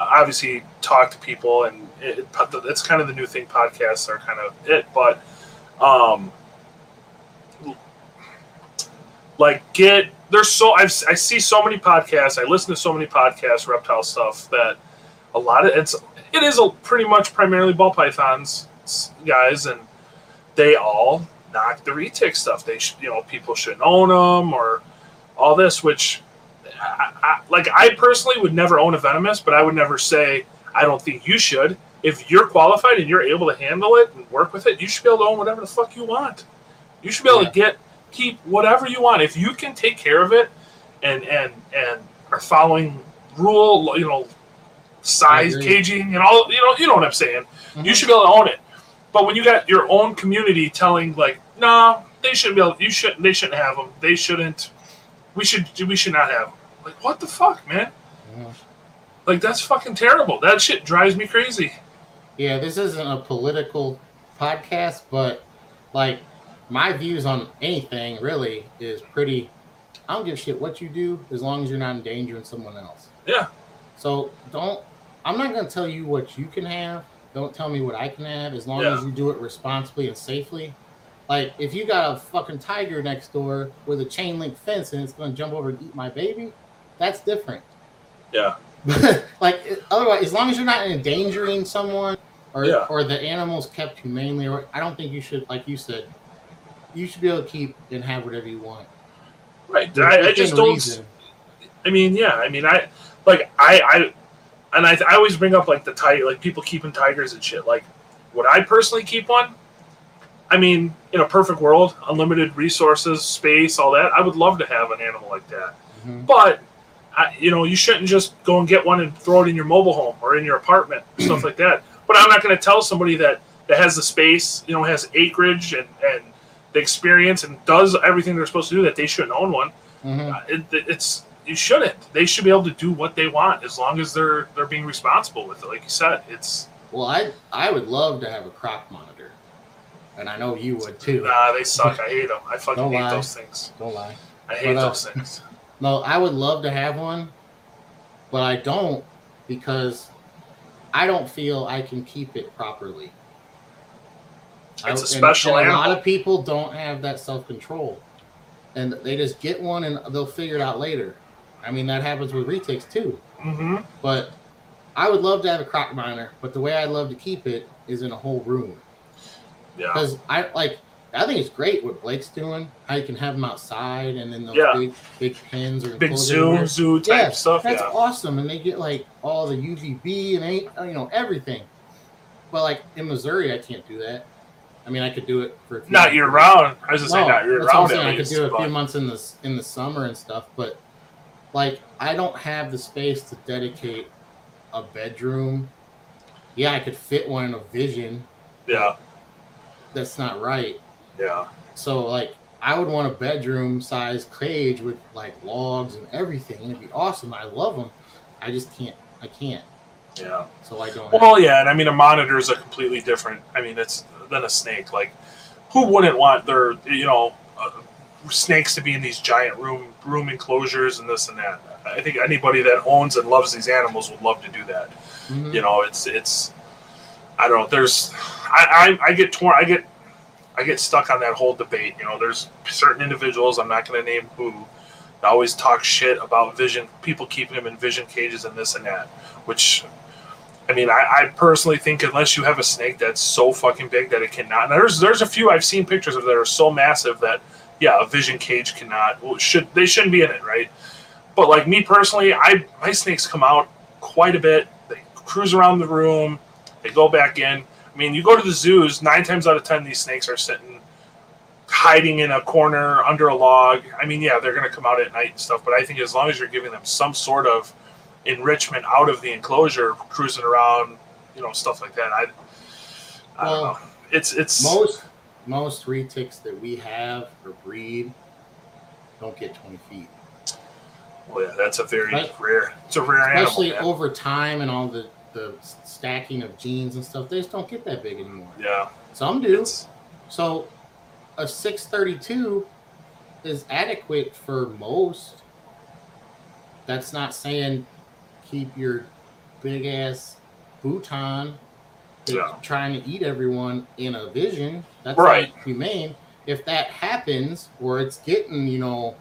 obviously talk to people and it, it's kind of the new thing podcasts are kind of it but um like get there's so I've, i see so many podcasts i listen to so many podcasts reptile stuff that a lot of it's it is a pretty much primarily ball pythons guys and they all knock the retic stuff. They you know, people shouldn't own them or all this, which, I, I, like, I personally would never own a venomous, but I would never say I don't think you should. If you're qualified and you're able to handle it and work with it, you should be able to own whatever the fuck you want. You should be able Yeah. to get keep whatever you want if you can take care of it and and and are following rule, you know, size caging and all. You know, you know what I'm saying. You Mhm. should be able to own it. But when you got your own community telling like, no, they shouldn't be able. You shouldn't. They shouldn't have them. They shouldn't. We should. We should not have them. Like what the fuck, man? Mhm. Like that's fucking terrible. That shit drives me crazy. Yeah, this isn't a political podcast, but like my views on anything really is pretty. I don't give a shit what you do as long as you're not endangering someone else. Yeah. So don't. I'm not gonna tell you what you can have. Don't tell me what I can have as long Yeah. as you do it responsibly and safely. Like if you got a fucking tiger next door with a chain link fence and it's gonna jump over and eat my baby, that's different. Yeah. (laughs) like otherwise, as long as you're not endangering someone or Yeah. or the animal's kept humanely, or I don't think you should, like you said, you should be able to keep and have whatever you want. Right. I, I just don't. reason. I mean, yeah. I mean, I like I I and I, I always bring up like the tiger, like people keeping tigers and shit. Like, would I personally keep one? I mean, in a perfect world, unlimited resources, space, all that, I would love to have an animal like that. Mhm. But I, you know, you shouldn't just go and get one and throw it in your mobile home or in your apartment, (clears throat) stuff like that. But I'm not going to tell somebody that that has the space, you know, has acreage and and the experience and does everything they're supposed to do that they shouldn't own one. Mhm. Uh, It, it's you shouldn't. They should be able to do what they want as long as they're they're being responsible with it. Like you said, it's Well, I I would love to have a croc monitor, and I know you would too. nah, they suck. I hate them. I fucking Don't hate lie. those things. Don't lie. I hate But, uh, those things. (laughs) No, I would love to have one, but I don't because I don't feel I can keep it properly. It's I- a and- special and A lot of people don't have that self control, and they just get one and they'll figure it out later. I mean, that happens with retics too. hmm But I would love to have a croc monitor, but the way I'd love to keep it is in a whole room Yeah. because I like. I think it's great what Blake's doing. How you can have them outside and then those Yeah. big, big pens or Big enclosed zoo, zoo type Yeah, stuff. That's Yeah. awesome, and they get like all the UVB and ain't uh, you know everything. But like in Missouri, I can't do that. I mean, I could do it for a few Not year round. I was just saying not year round I could least. do it a but- few months in the in the summer and stuff, but like I don't have the space to dedicate a bedroom. Yeah, I could fit one in a vision. yeah. That's not right. Yeah. So like I would want a bedroom size cage with like logs and everything. It'd be awesome. I love them. I just can't. I can't. Yeah. So I don't. Well, yeah, and I mean a monitor is a completely different. I mean, it's than a snake. Like, who wouldn't want their you know uh, snakes to be in these giant room room enclosures and this and that? I think anybody that owns and loves these animals would love to do that. Mhm. You know, it's it's I don't know. There's I I, I get torn. I get I get stuck on that whole debate. You know, there's certain individuals I'm not going to name who always talk shit about vision people keeping them in vision cages and this and that. Which I mean, I, I personally think unless you have a snake that's so fucking big that it cannot. There's there's a few I've seen pictures of that are so massive that yeah, a vision cage cannot well, should they shouldn't be in it, right? But like me personally, I my snakes come out quite a bit. They cruise around the room. They go back in. I mean, you go to the zoos. Nine times out of ten, these snakes are sitting, hiding in a corner under a log. I mean, yeah, they're going to come out at night and stuff. But I think as long as you're giving them some sort of enrichment out of the enclosure, cruising around, you know, stuff like that. I, I don't know. It's it's most most retics that we have or breed don't get 20 feet. well, yeah, that's a very Right. rare. It's a rare animal. Especially man. over time and all the the stacking of genes and stuff, they just don't get that big anymore. Yeah, Some do. it's So a 632 is adequate for most. That's not saying keep your big ass Buton that's Yeah. trying to eat everyone in a vision. That's Right. humane. If that happens, or it's getting, you know,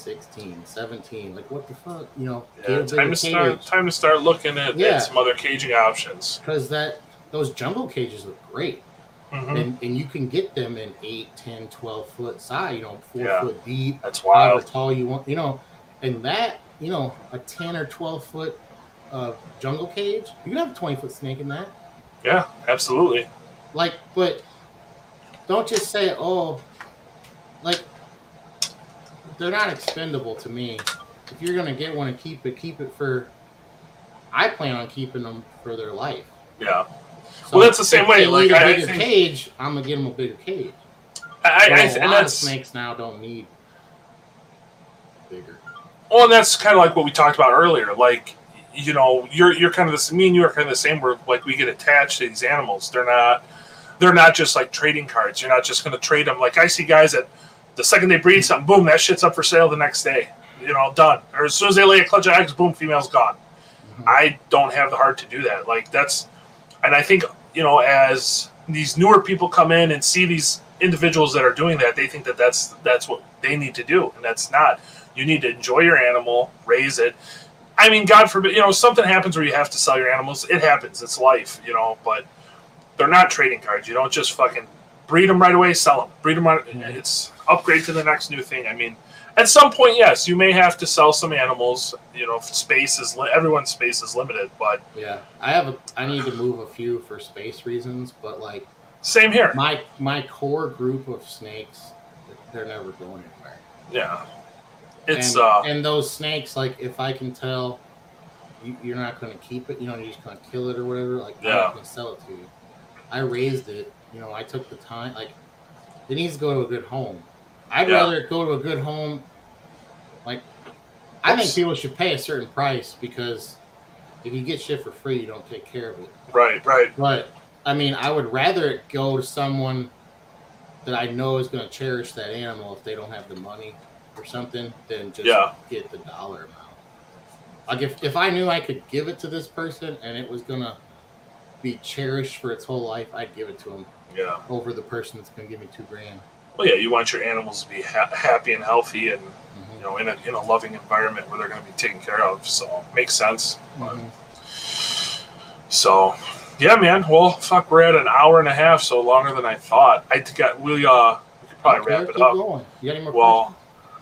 16, 17, like what the fuck, you know, yeah, time to start time to start looking at, Yeah. at some other caging options. because that those jumbo cages look great. Mhm. and, and you can get them in 8 10 12 foot size you know 4 Yeah. foot deep That's however wild. tall you want you know and that you know a 10 or 12 foot uh, jungle cage you can have a 20 foot snake in that Yeah, absolutely. like but don't just say oh like they're not expendable to me if you're gonna get one and keep it keep it for i plan on keeping them for their life Yeah, so Well, that's the same way, like, a I- I bigger think- cage i'm gonna get them a bigger cage I, I, I a and lot of that's snakes now don't need bigger. well, and that's kind of like what we talked about earlier. Like, you know, you're you're kind of the same. me and you are kind of the same. Where like we get attached to these animals. They're not they're not just like trading cards. You're not just going to trade them. Like I see guys that the second they breed something, boom, that shit's up for sale the next day. You know, done. Or as soon as they lay a clutch of eggs, boom, female's gone. I don't have the heart to do that. Like that's, and I think you know, as these newer people come in and see these individuals that are doing that, they think that that's that's what they need to do, and that's not. You need to enjoy your animal, raise it. I mean, God forbid, you know, something happens where you have to sell your animals. It happens. It's life, you know. But they're not trading cards. You don't just fucking breed them right away, sell them. Breed them right. Mhm. It's upgrade to the next new thing. I mean, at some point, yes, you may have to sell some animals. You know, space is li- everyone's space is limited, but Yeah, I have a. I need to move a few for space reasons, but like same here. my my core group of snakes, they're never going anywhere. Yeah, it's and, uh, and those snakes, like if I can tell you, you're not going to keep it, you know, you're just going to kill it or whatever. Like yeah, I'm going to sell it to you. I raised it. You know, I took the time. Like it needs to go to a good home. I'd Yeah. rather go to a good home. Like I think people should pay a certain price because if you get shit for free, you don't take care of it. right, right. But I mean, I would rather it go to someone that I know is going to cherish that animal if they don't have the money or something than just Yeah. get the dollar amount. Like if, if I knew I could give it to this person and it was going to be cherished for its whole life, I'd give it to them Yeah. over the person that's going to give me two grand. Well, yeah, you want your animals to be ha- happy and healthy, and Mhm. you know, in a in a loving environment where they're going to be taken care of. So makes sense. Mhm. So, yeah, man. Well, fuck, we're at an hour and a half, so longer than I thought. I got we uh we could probably Okay, wrap it up. Going. You got any more Well,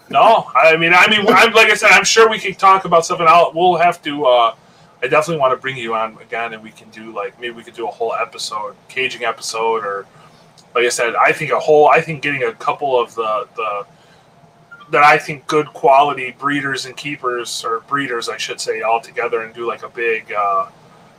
no, I mean, I mean, I'm like I said, I'm sure we could talk about stuff, and I'll we'll have to. uh I definitely want to bring you on again, and we can do like maybe we could do a whole episode, caging episode, or like I said, I think a whole. I think getting a couple of the the that I think good quality breeders and keepers or breeders, I should say, all together and do like a big. uh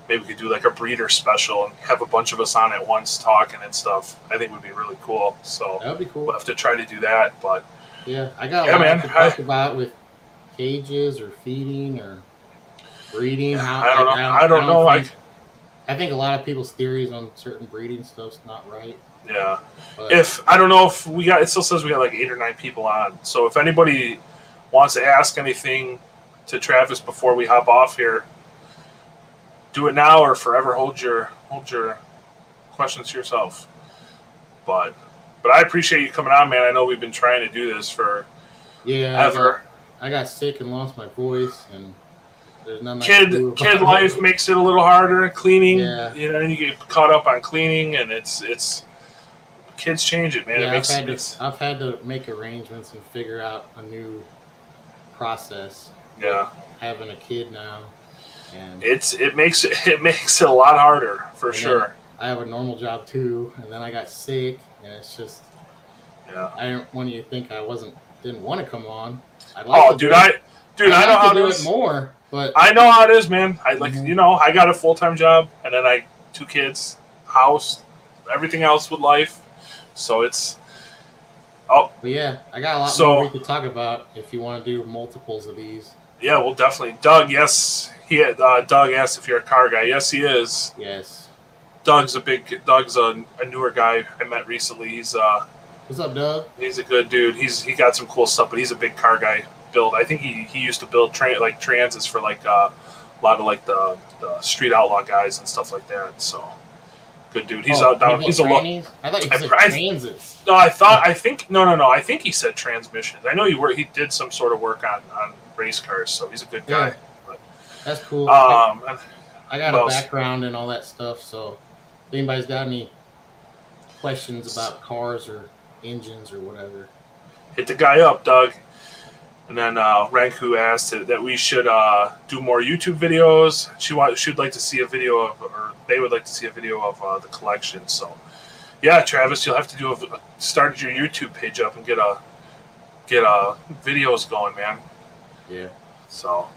Maybe we could do like a breeder special and have a bunch of us on at once talking and stuff. I think would be really cool. So That would be cool. we'll have to try to do that, but. Yeah, I got a Yeah, lot man. to talk about with cages or feeding or breeding. How I don't know. like, I don't know. I- I think a lot of people's theories on certain breeding stuff's not right. Yeah. But If I don't know if we got, it still says we got like eight or nine people on. So if anybody wants to ask anything to Travis before we hop off here, do it now or forever hold your hold your questions to yourself. But but I appreciate you coming on, man. I know we've been trying to do this for yeah, I got, ever. I got sick and lost my voice, and there's nothing. I can do Kid kid life it. makes it a little harder. Cleaning, Yeah. you know, and you get caught up on cleaning, and it's it's kids change it, man. Yeah, it I've had to I've had to make arrangements and figure out a new process. yeah. Having a kid now, and It's it makes it (laughs) makes it a lot harder for sure. I have a normal job too, and then I got sick, and it's just Yeah. I didn't want you to think I wasn't didn't want to come on. I'd like Oh, to dude, do I dude, I I'd know how to do it more, but I know how it is, man. I like Mhm. you know I got a full time job and then I two kids, house, everything else with life. So it's oh but yeah, I got a lot So- more we could talk about if you want to do multiples of these. yeah, well definitely. Doug, yes, he uh, Doug asked if you're a car guy. Yes, he is. Yes. Doug's a big Doug's a, a newer guy I met recently. He's uh What's up, Doug? he's a good dude. He's he got some cool stuff, but he's a big car guy. Build. I think he, he used to build train like transits for like uh, a lot of like the, the street outlaw guys and stuff like that. So good dude. He's Oh, out down. you He's a lot. I thought you I said transits. No, I thought I think no no no. I think he said transmissions. I know he worked. He did some sort of work on on race cars. So he's a good guy. That's cool. I- Um, and- I got a background and all that stuff, so if anybody's got any questions about cars or engines or whatever, hit the guy up, Doug. And then uh, Ranku asked that- we should uh, do more YouTube videos. She want she'd like to see a video of, or they would like to see a video of uh, the collection. So, yeah, Travis, you'll have to do a, start your YouTube page up and get a get uh, videos going, man. yeah. So,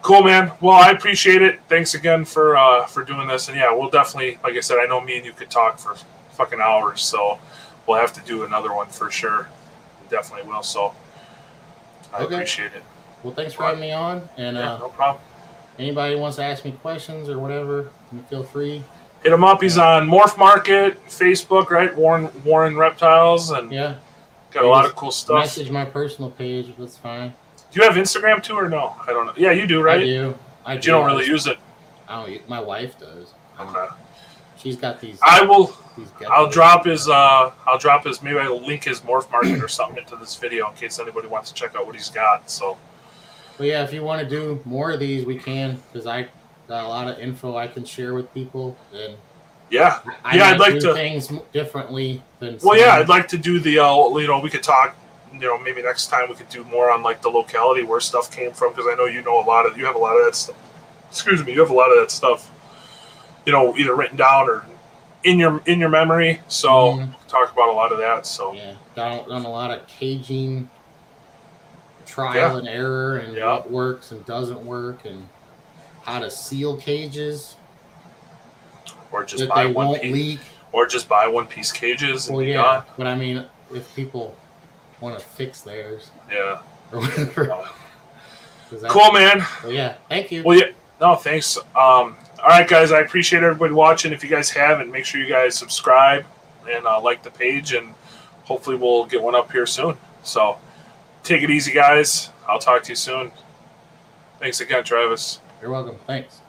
cool, man. Well, I appreciate it. Thanks again for uh, for doing this. And yeah, we'll definitely, like I said, I know me and you could talk for fucking hours. So we'll have to do another one for sure. Definitely will. So I Okay. appreciate it. Well, thanks for having me on, and Yeah, uh, no problem. anybody wants to ask me questions or whatever, you feel free. Hit him up. He's on Morph Market, Facebook, right? Warren Warren Reptiles, and Yeah, got a lot of cool stuff. message my personal page. That's fine. Do you have Instagram too, or no? I don't know. Yeah, you do, right? I do. I But do. you don't really use it. I don't. u- My wife does. Okay. She's got these. I will. these I'll drop his. Uh, I'll drop his. Maybe I'll link his morph market or something into this video in case anybody wants to check out what he's got. So But yeah, if you want to do more of these, we can because I got a lot of info I can share with people, and yeah. I Yeah, I'd like do to- things differently than. Well, yeah. I'd like to do the. Uh, you know, we could talk. You know, maybe next time we could do more on like the locality where stuff came from because I know you know a lot of. You have a lot of that stuff. Excuse me. You have a lot of that stuff. You know, either written down or in your in your memory. So Mhm. talk about a lot of that. So Yeah, done, done a lot of caging, trial Yeah. and error, and Yeah. what works and doesn't work, and how to seal cages or just buy one piece, leak. or just buy one piece cages Well, yeah, gone. but I mean, if people want to fix theirs Yeah. (laughs) or whatever. Cool, man. Well, yeah, thank you. Well, yeah. No, thanks. Um, all right, guys. I appreciate everybody watching. If you guys haven't, make sure you guys subscribe and uh, like the page, and hopefully we'll get one up here soon. So, take it easy, guys. I'll talk to you soon. Thanks again, Travis. You're welcome. Thanks.